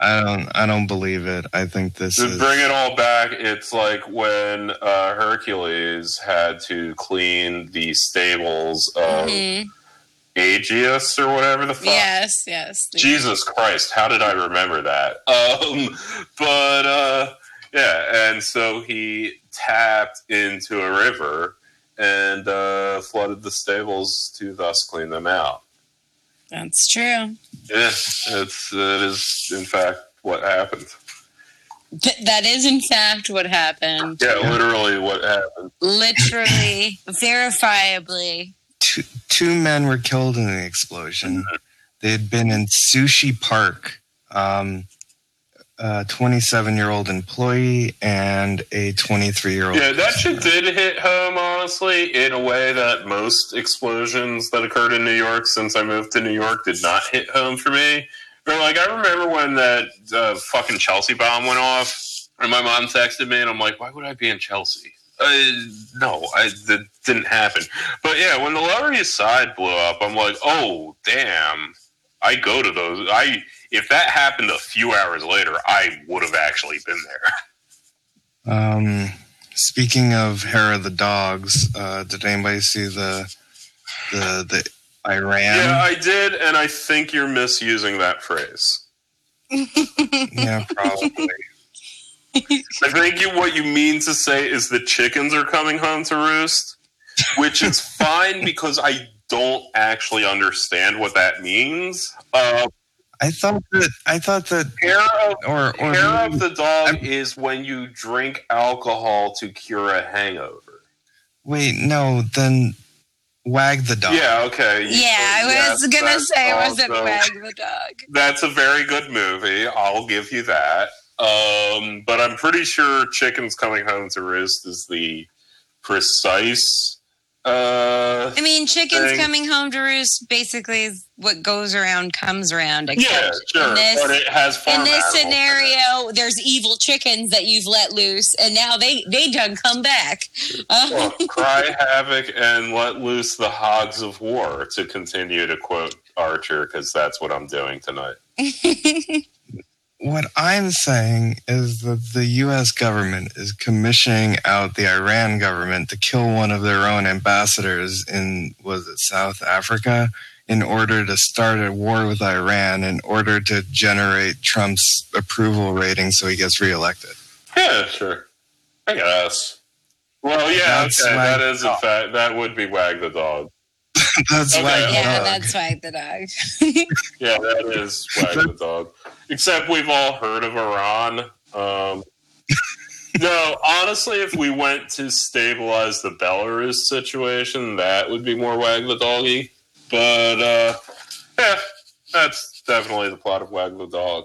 I don't. I don't believe it. I think this To is. bring it all back, it's like when uh, Hercules had to clean the stables of Mhm. Aegeus or whatever the fuck. Yes, yes. Jesus Christ, how did I remember that? Um, but uh, yeah, and so he tapped into a river and uh, flooded the stables to thus clean them out. That's true. Yeah, it's that is in fact what happened. Th- that is, in fact, what happened. Yeah, literally what happened. Literally, verifiably. two, two men were killed in the explosion. They had been in Sushi Park. Um, a 27 year old employee and a 23 year old. Yeah, that shit did hit home, honestly, in a way that most explosions that occurred in New York since I moved to New York did not hit home for me. But, like, I remember when that uh, fucking Chelsea bomb went off, and my mom texted me, and I'm like, why would I be in Chelsea? Uh, no, I, that didn't happen. But yeah, when the Lower East Side blew up, I'm like, oh, damn. I go to those. I if that happened a few hours later, I would have actually been there. Um, speaking of hair of the dogs, uh, did anybody see the the the Iran. Yeah, I did, and I think you're misusing that phrase. yeah, probably. I think you, what you mean to say is the chickens are coming home to roost, which is fine because I don't actually understand what that means. Uh, I thought that I thought that hair of, or or hair of the dog I'm- is when you drink alcohol to cure a hangover. wait no then wag the dog. Yeah, okay. you- Yeah, I was yes, gonna say it wasn't also- Wag the Dog. That's a very good movie. I'll give you that. Um, but I'm pretty sure Chickens Coming Home to Roost is the precise. Uh, I mean, chickens Thing. coming home to roost basically is what goes around comes around. yeah, sure. In this, but it has farm in this in scenario, there's evil chickens that you've let loose, and now they they done come back. Uh, Well, cry havoc and let loose the hogs of war, to continue to quote Archer, because that's what I'm doing tonight. What I'm saying is that the U.S. government is commissioning out the Iran government to kill one of their own ambassadors in was it South Africa in order to start a war with Iran in order to generate Trump's approval rating so he gets reelected. Yeah, sure. I guess. Well, yeah, That's okay. That is in fact that would be Wag the Dog. That's Okay. why. yeah, dog. that's Wag the Dog. Yeah, that is Wag the Dog. Except we've all heard of Iran. Um, no, honestly, if we went to stabilize the Belarus situation, that would be more Wag the Doggy. But uh, yeah, that's definitely the plot of Wag the Dog.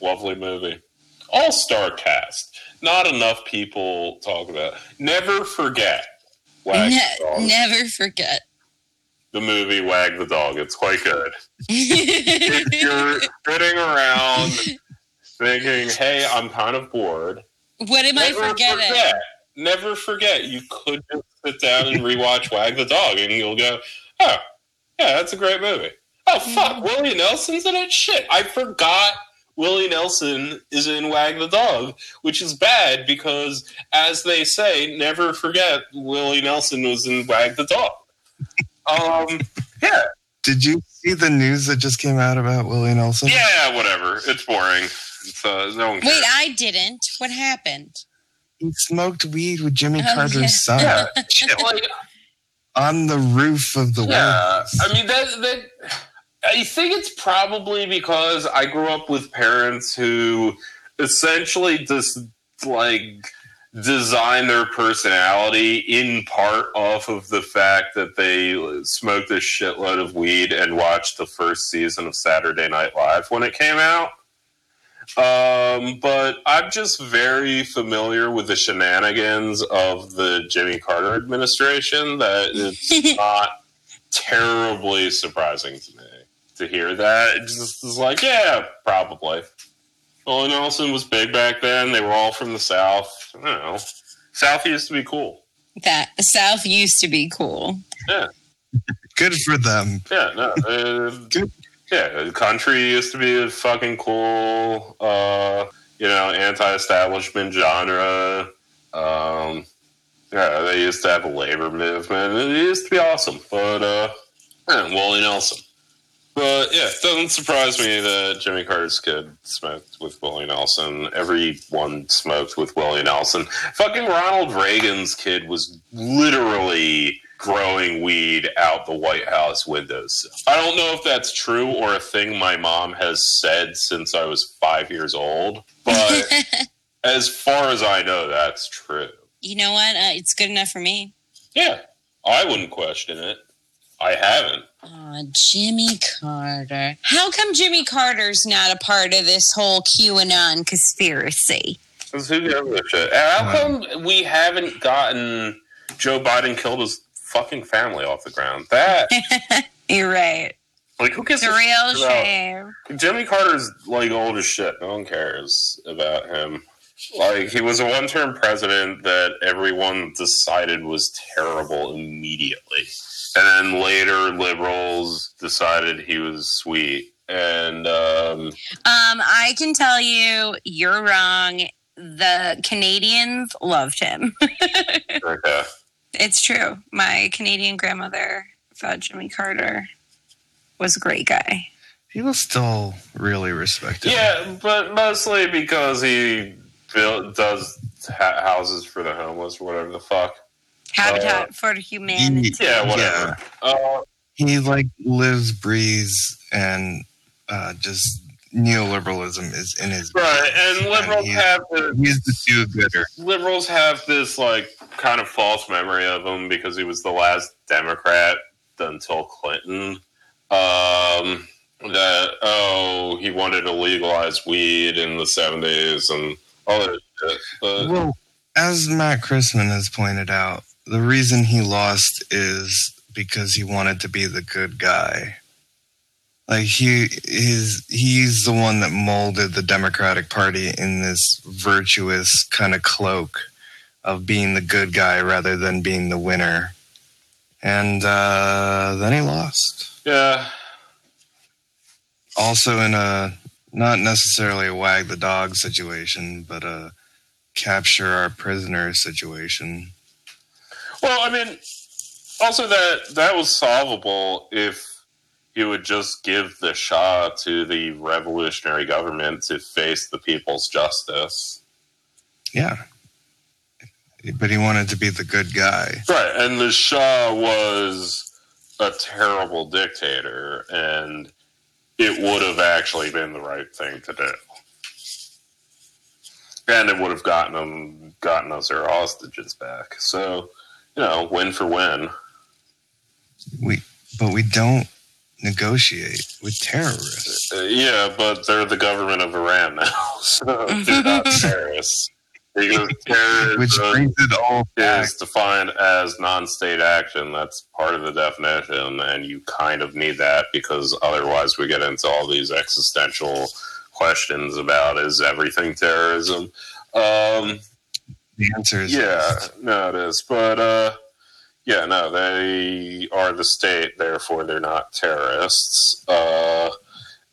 Lovely movie. All star cast. Not enough people talk about. it. Never forget Wag Ne- the Dog. never forget. The movie Wag the Dog. It's quite good. if you're sitting around thinking, "Hey, I'm kind of bored," what am I forgetting? forget. Never forget. You could just sit down and rewatch Wag the Dog, and you'll go, "Oh, yeah, that's a great movie." Oh fuck, mm-hmm. Willie Nelson's in it. Shit, I forgot. Willie Nelson is in Wag the Dog, which is bad because, as they say, never forget Willie Nelson was in Wag the Dog. Um, yeah, Did you see the news that just came out about Willie Nelson? Yeah, whatever. It's boring. It's, uh, no one cares. Wait, I didn't. What happened? He smoked weed with Jimmy Oh, Carter's yeah. son yeah, shit, like, on the roof of the yeah. White House. I mean, that, that. I think it's probably because I grew up with parents who essentially just like design their personality in part off of the fact that they smoked a shitload of weed and watched the first season of Saturday Night Live when it came out. Um, but I'm just very familiar with the shenanigans of the Jimmy Carter administration that it's not terribly surprising to me to hear that. It just is like, yeah, probably. Willie Nelson was big back then. They were all from the South. I don't know. South used to be cool. That South used to be cool. Yeah. Good for them. Yeah, no. Uh, Good. Yeah, country used to be a fucking cool, uh, you know, anti-establishment genre. Um, yeah, they used to have a labor movement. It used to be awesome. But uh, yeah, Willie Nelson. But yeah, it doesn't surprise me that Jimmy Carter's kid smoked with Willie Nelson. Everyone smoked with Willie Nelson. Fucking Ronald Reagan's kid was literally growing weed out the White House windows. I don't know if that's true or a thing my mom has said since I was five years old, but as far as I know, that's true. you know what? Uh, it's good enough for me. Yeah, I wouldn't question it. I haven't. Oh, Jimmy Carter. How come Jimmy Carter's not a part of this whole QAnon conspiracy? 'Cause who gives a shit? And How come we haven't gotten Joe Biden killed his fucking family off the ground? That You're right. like who gives It's a a real shit about- shame. Jimmy Carter's like old as shit. No one cares about him. Like he was a one-term president that everyone decided was terrible immediately, and then later liberals decided he was sweet. And um, Um, I can tell you, you're wrong. The Canadians loved him. okay, It's true. My Canadian grandmother thought Jimmy Carter was a great guy. People still really respect him. Yeah, but mostly because he built, does ha- houses for the homeless or whatever the fuck. Habitat for Humanity. Yeah, whatever. Uh, He like lives, breathes, and uh, just neoliberalism is in his right, and liberals he- have the He's the do-gooder. liberals have this like kind of false memory of him because he was the last Democrat until Clinton. Um, that oh, he wanted to legalize weed in the seventies and all that shit. But Well, as Matt Christman has pointed out, the reason he lost is because he wanted to be the good guy. Like he is he's the one that molded the Democratic Party in this virtuous kind of cloak of being the good guy rather than being the winner. And uh, then he lost. yeah, Also in a not necessarily a wag the dog situation, but a capture our prisoner situation. Well, I mean, also that that was solvable if you would just give the Shah to the revolutionary government to face the people's justice. Yeah. But he wanted to be the good guy. Right, and the Shah was a terrible dictator, and it would have actually been the right thing to do. And it would have gotten them gotten us our hostages back. So, you know, win for win. We but we don't negotiate with terrorists. Uh, yeah, but they're the government of Iran now, so they're not terrorists. Because Which brings it all back. is defined as non-state action. That's part of the definition, and you kind of need that because otherwise we get into all these existential questions about is everything terrorism. Um, The answer is yeah, yes. no, it is. But uh, yeah, no, they are the state, therefore they're not terrorists. Uh,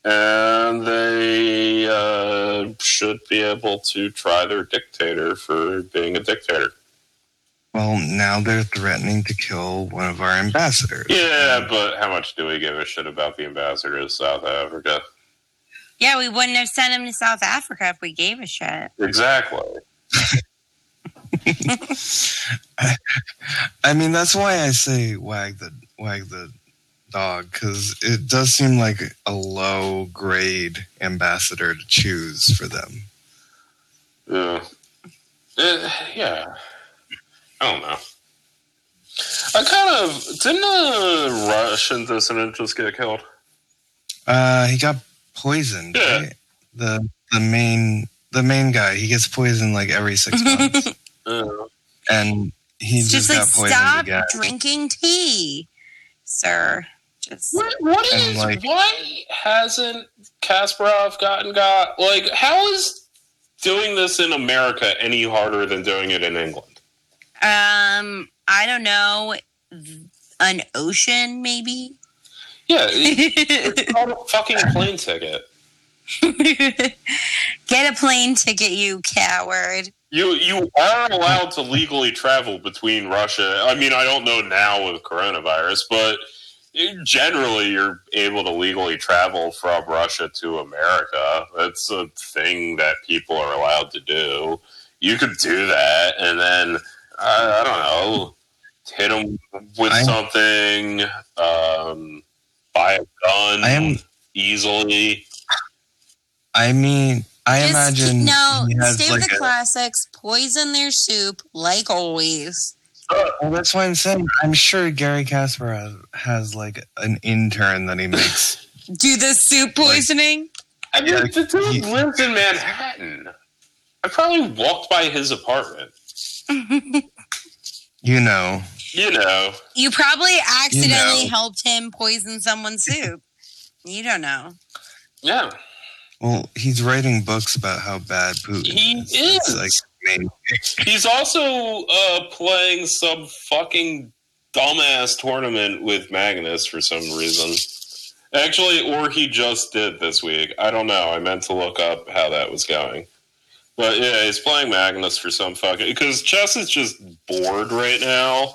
and they uh, should be able to try their dictator for being a dictator. Well, now they're threatening to kill one of our ambassadors. Yeah, but how much do we give a shit about the ambassador of South Africa? Yeah, we wouldn't have sent him to South Africa if we gave a shit. Exactly. I mean, that's why I say wag the wag the dog because it does seem like a low grade ambassador to choose for them. Yeah. Uh, yeah. I don't know. I kind of didn't a Russian dissident just get killed? Uh, he got poisoned. Yeah. Right? The the main the main guy he gets poisoned like every six months, Uh, and he It's just, just like got poisoned stop again. drinking tea, sir. Just what, what like- why hasn't Kasparov gotten got like how is doing this in America any harder than doing it in England? um, I don't know, an ocean maybe. Yeah, it- it's called a fucking plane ticket. Get a plane ticket, you coward. You you are allowed to legally travel between Russia. I mean, I don't know now with coronavirus, but generally you're able to legally travel from Russia to America. That's a thing that people are allowed to do. You could do that, and then I, I don't know, hit them with I- something, um, buy a gun I am- easily. I mean, I Just imagine no. he has Stay like with the a, classics. Poison their soup, like always. well, that's why I'm saying I'm sure Garry Kasparov has like an intern that he makes. Do the soup poisoning. I mean, Yeah, the dude he- lives in Manhattan. I probably walked by his apartment. you know, You know, you probably accidentally know. helped him poison someone's soup. You don't know. yeah. Well, he's writing books about how bad Putin He is. Is. like He's also uh, playing some fucking dumbass tournament with Magnus for some reason. Actually, or he just did this week. I don't know. I meant to look up how that was going. But yeah, he's playing Magnus for some fucking because chess is just bored right now.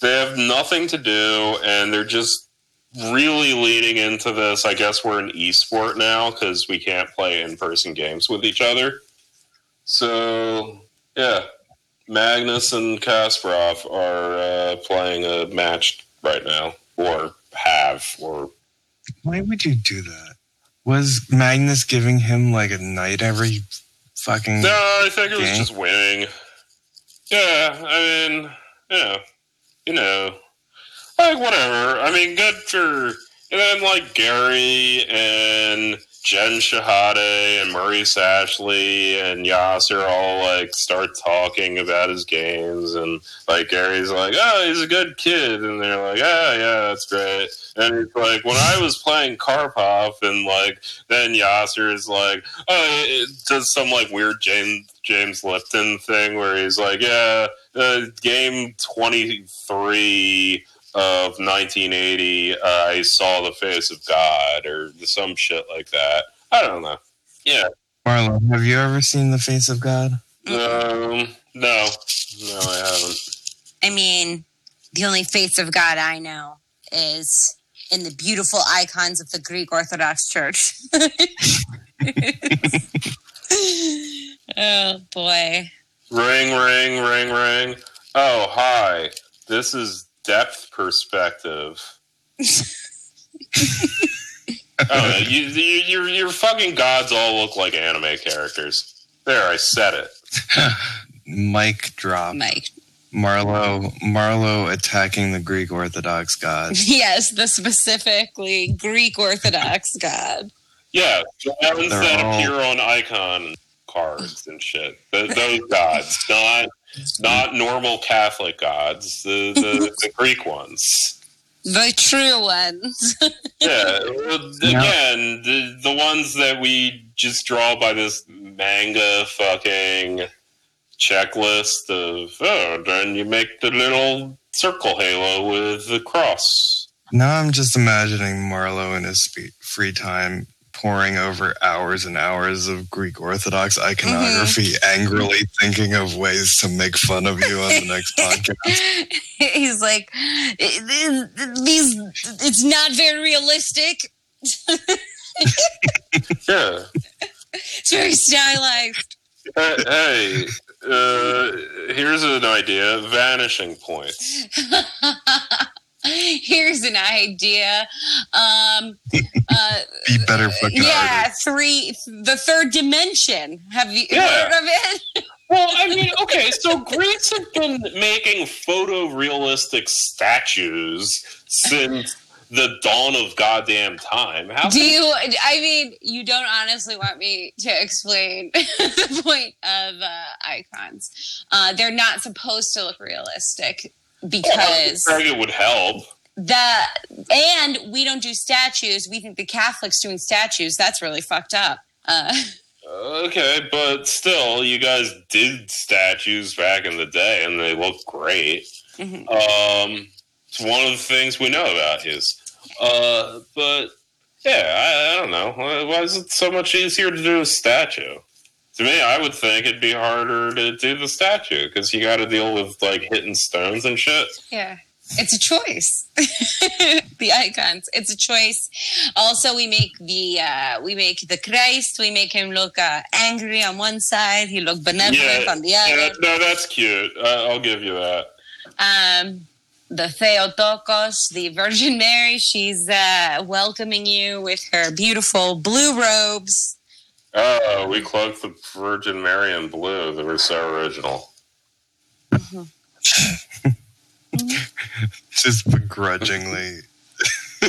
they have nothing to do, and they're just really leaning into this. I guess we're an esport now because we can't play in person games with each other. So yeah, Magnus and Kasparov are uh, playing a match right now, or have, or Why would you do that? Was Magnus giving him like a night every fucking? no, I think it was Okay. just winning. Yeah, I mean, yeah, you know, like whatever. I mean, good for and then like Garry and Jen Shahade and Maurice Ashley and Yasser all like start talking about his games and like Garry's like, oh, he's a good kid, and they're like, oh yeah, that's great. And it's like when I was playing Karpov, and like then Yasser is like, oh, it does some like weird James James Lipton thing where he's like, yeah, uh, game twenty three of 1980, uh, I saw the face of God, or some shit like that. I don't know. Yeah. Marlon, have you ever seen the face of God? Um. No. No, I haven't. I mean, the only face of God I know is in the beautiful icons of the Greek Orthodox Church. oh boy. Ring, ring, ring, ring. Oh, hi. This is depth perspective. oh, you, you, your your fucking gods all look like anime characters. There, I said it. Mic drop. Mike. Marlo, Marlo attacking the Greek Orthodox God. Yes, the specifically Greek Orthodox God. Yeah, the ones They're that all- appear on icon cards and shit. Th those gods, not not normal Catholic gods. The the, the Greek ones. The true ones. Yeah, again, the the ones that we just draw by this manga fucking checklist of oh, then you make the little circle halo with the cross. Now I'm just imagining Marlo in his free time poring over hours and hours of Greek Orthodox iconography, angrily thinking of ways to make fun of you on the next podcast. He's like, these. It's not very realistic. Yeah. It's very stylized. Uh, hey, uh, here's an idea: vanishing points. Here's an idea. Um, uh, Be better fucking yeah, artist. three. The third dimension. Have you Yeah. heard of it? Well, I mean, okay, so Greeks have been making photorealistic statues since the dawn of goddamn time. How Do you? I mean, you don't honestly want me to explain the point of uh, icons. Uh, they're not supposed to look realistic because I think it would help? that, and we don't do statues. We think the Catholics doing statues. That's really fucked up. Uh, Okay, but still, you guys did statues back in the day, and they look great. Mhm. Um, it's one of the things we know about is. Uh, but yeah, I, I don't know. Why why is it so much easier to do a statue? To me, I would think it'd be harder to do the statue because you got to deal with like hitting stones and shit. Yeah. It's a choice. the icons. It's a choice. Also, we make the uh, we make the Christ. We make him look uh, angry on one side. He look benevolent on the Yeah, other. no, that's cute. Uh, I'll give you that. Um, the Theotokos, the Virgin Mary. She's uh, welcoming you with her beautiful blue robes. Oh, we cloaked the Virgin Mary in blue. They were so original. Just begrudgingly.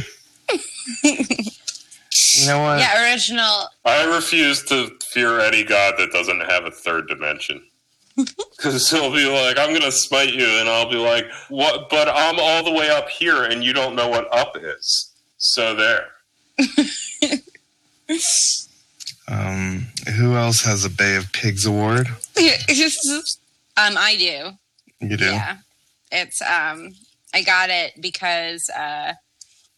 you know what? Yeah, original. I refuse to fear any god that doesn't have a third dimension. Because he'll be like, I'm going to smite you. And I'll be like, what? But I'm all the way up here and you don't know what up is. So there. Um, who else has a Bay of Pigs award? um, I do. You do. Yeah, it's um, I got it because uh,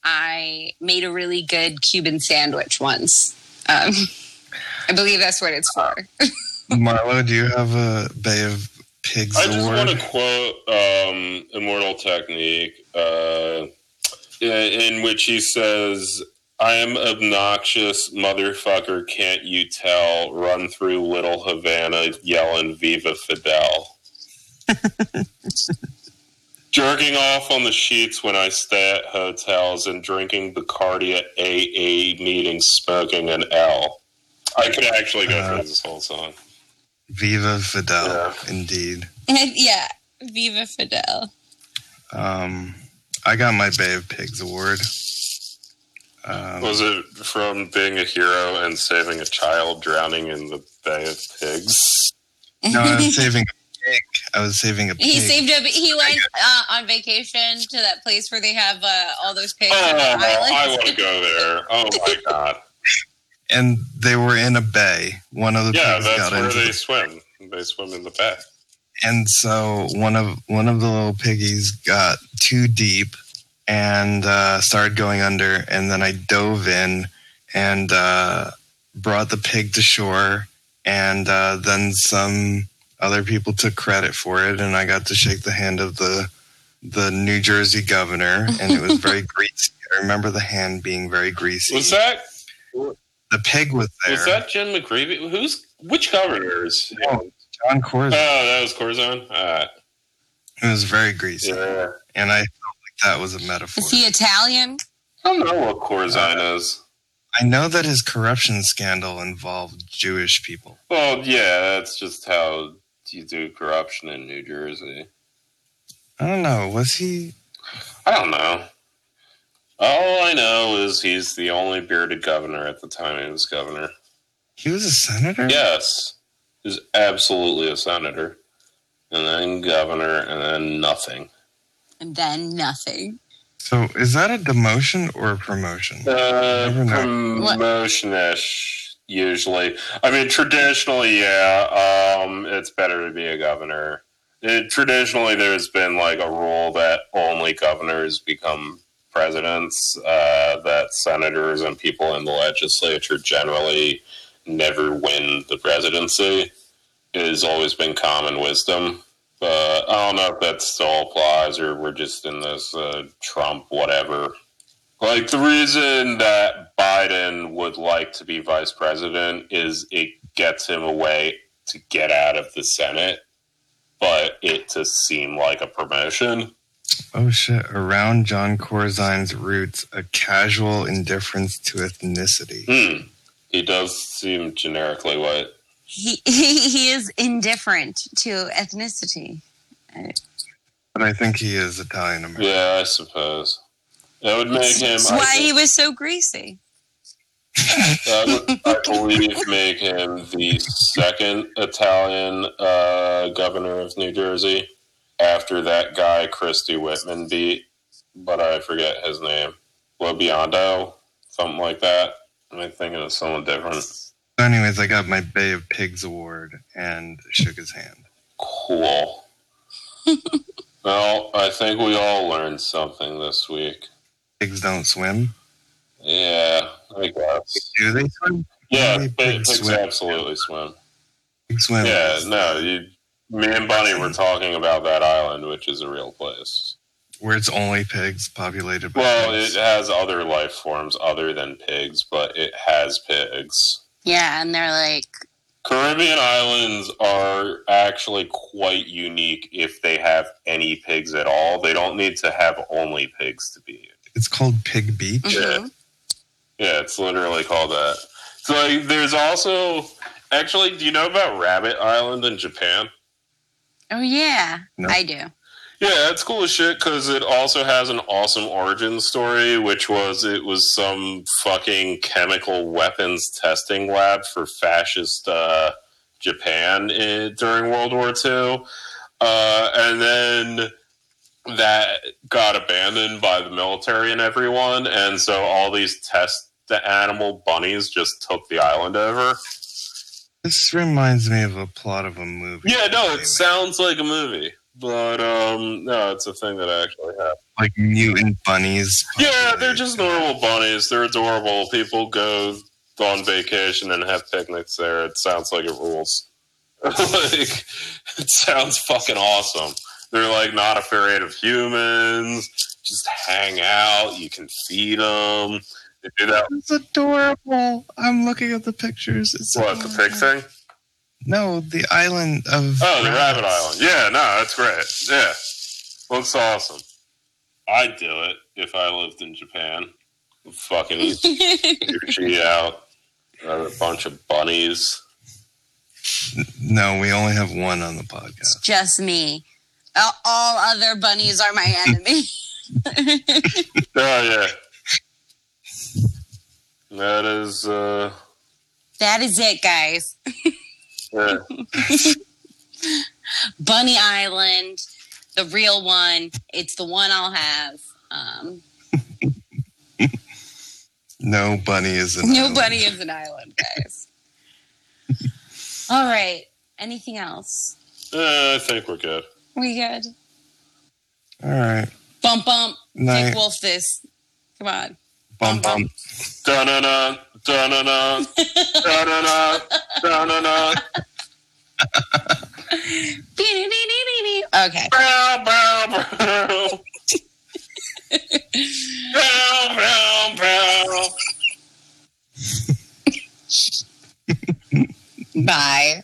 I made a really good Cuban sandwich once. Um, I believe that's what it's for. Marlo, do you have a Bay of Pigs award? I just Award. want to quote um, Immortal Technique, uh, in which he says, I am obnoxious, motherfucker, can't you tell? Run through Little Havana yelling Viva Fidel. Jerking off on the sheets when I stay at hotels and drinking Bacardi at AA meetings, smoking an L. I could actually go Uh, through this whole song. Viva Fidel, Yeah. indeed. yeah, Viva Fidel. Um, I got my Bay of Pigs award. Um, Was it from being a hero and saving a child drowning in the Bay of Pigs? no, I was saving a pig. I was saving a pig. He saved a. He went uh, on vacation to that place where they have uh, all those pigs Oh, on the I want to go there. Oh my god! and they were in a bay. One of the Yeah, pigs that's got where into they the, swim. They swim in the bay. and so one of one of the little piggies got too deep and uh, started going under. And then I dove in and uh, brought the pig to shore. And uh, then some other people took credit for it, and I got to shake the hand of the the New Jersey governor, and it was very greasy. I remember the hand being very greasy. Was that the pig was there? was that Jim McGreevey? Who's which governors? Oh, John Corzine? Oh, that was Corzine. Uh, It was very greasy, yeah, and I felt like that was a metaphor. Is he Italian? I don't know what Corzine uh, is. I know that his corruption scandal involved Jewish people. Well, yeah, that's just how you do corruption in New Jersey. I don't know. Was he? I don't know. All I know is he's the only bearded governor at the time he was governor. He was a senator. Yes, he's absolutely a senator, and then governor, and then nothing. And then nothing. So is that a demotion or a promotion? Uh, Never know. What? promotion-ish, usually. I mean, traditionally, yeah, um, it's better to be a governor. It, traditionally, there's been like a rule that only governors become presidents, uh, that senators and people in the legislature generally never win the presidency. It has always been common wisdom. But I don't know if that still applies or we're just in this uh, Trump whatever. Like the reason that Biden would like to be vice president is it gets him a way to get out of the Senate, but it to seem like a promotion. Oh shit! Around John Corzine's roots, a casual indifference to ethnicity. Hmm. He does seem generically white. He, he he is indifferent to ethnicity. But I think he is Italian American. Yeah, I suppose. That would make him. That's I why think- he was so greasy. That would, I believe, make him the second Italian uh, governor of New Jersey after that guy Christie Whitman beat, but I forget his name. Lobiondo, something like that. I'm I thinking of someone different? So anyways, I got my Bay of Pigs award and shook his hand. Cool. well, I think we all learned something this week. Pigs don't swim. Yeah, I guess. Do they swim? Yeah, Maybe pigs, pigs pigs swim. absolutely swim. Pigs swim. Yeah, no, you, me and Bunny were talking about that island, which is a real place. Where it's only pigs populated by Well, it has other life forms other than pigs, but it has pigs. Yeah, and they're like, Caribbean islands are actually quite unique if they have any pigs at all. They don't need to have only pigs to be. It's called Pig Beach. mhm. Yeah, it's literally called that. So like, there's also actually, do you know about Rabbit Island in Japan? oh yeah, No. I do. Yeah, it's cool as shit because it also has an awesome origin story, which was it was some fucking chemical weapons testing lab for fascist uh, Japan in, during World War II, uh, and then that got abandoned by the military and everyone, and so all these test the animal bunnies just took the island over. This reminds me of a plot of a movie. Yeah, no, it sounds like a movie, but um, no, it's a thing that actually happened. like mutant bunnies. Yeah, they're just normal bunnies. They're adorable. People go on vacation and have picnics there. It sounds like it rules. like, it sounds fucking awesome. They're like not afraid of humans. Just hang out. You can feed them. They do that. It's adorable. I'm looking at the pictures. It's What the pig thing? No, the island of. Oh, the Rabbit. Island. Yeah, no, that's great. Yeah, looks awesome. I'd do it if I lived in Japan. Fucking eat sushi out. Have a bunch of bunnies. No, we only have one on the podcast. Just me. All, all other bunnies are my enemy. Oh yeah. That is uh that is it, guys. yeah. Bunny Island, the real one. It's the one I'll have. Um, No bunny is an no island. bunny is an island, guys. All right. Anything else? Uh, I think we're good. We good? All right. Bump bump. Night. Dick Wolf this. Come on. Bum bum. Da-na-na, da-na-na, da-na-na, da-na-na. Okay. Bow, bow, bow. Bow, bow, bow. Bye.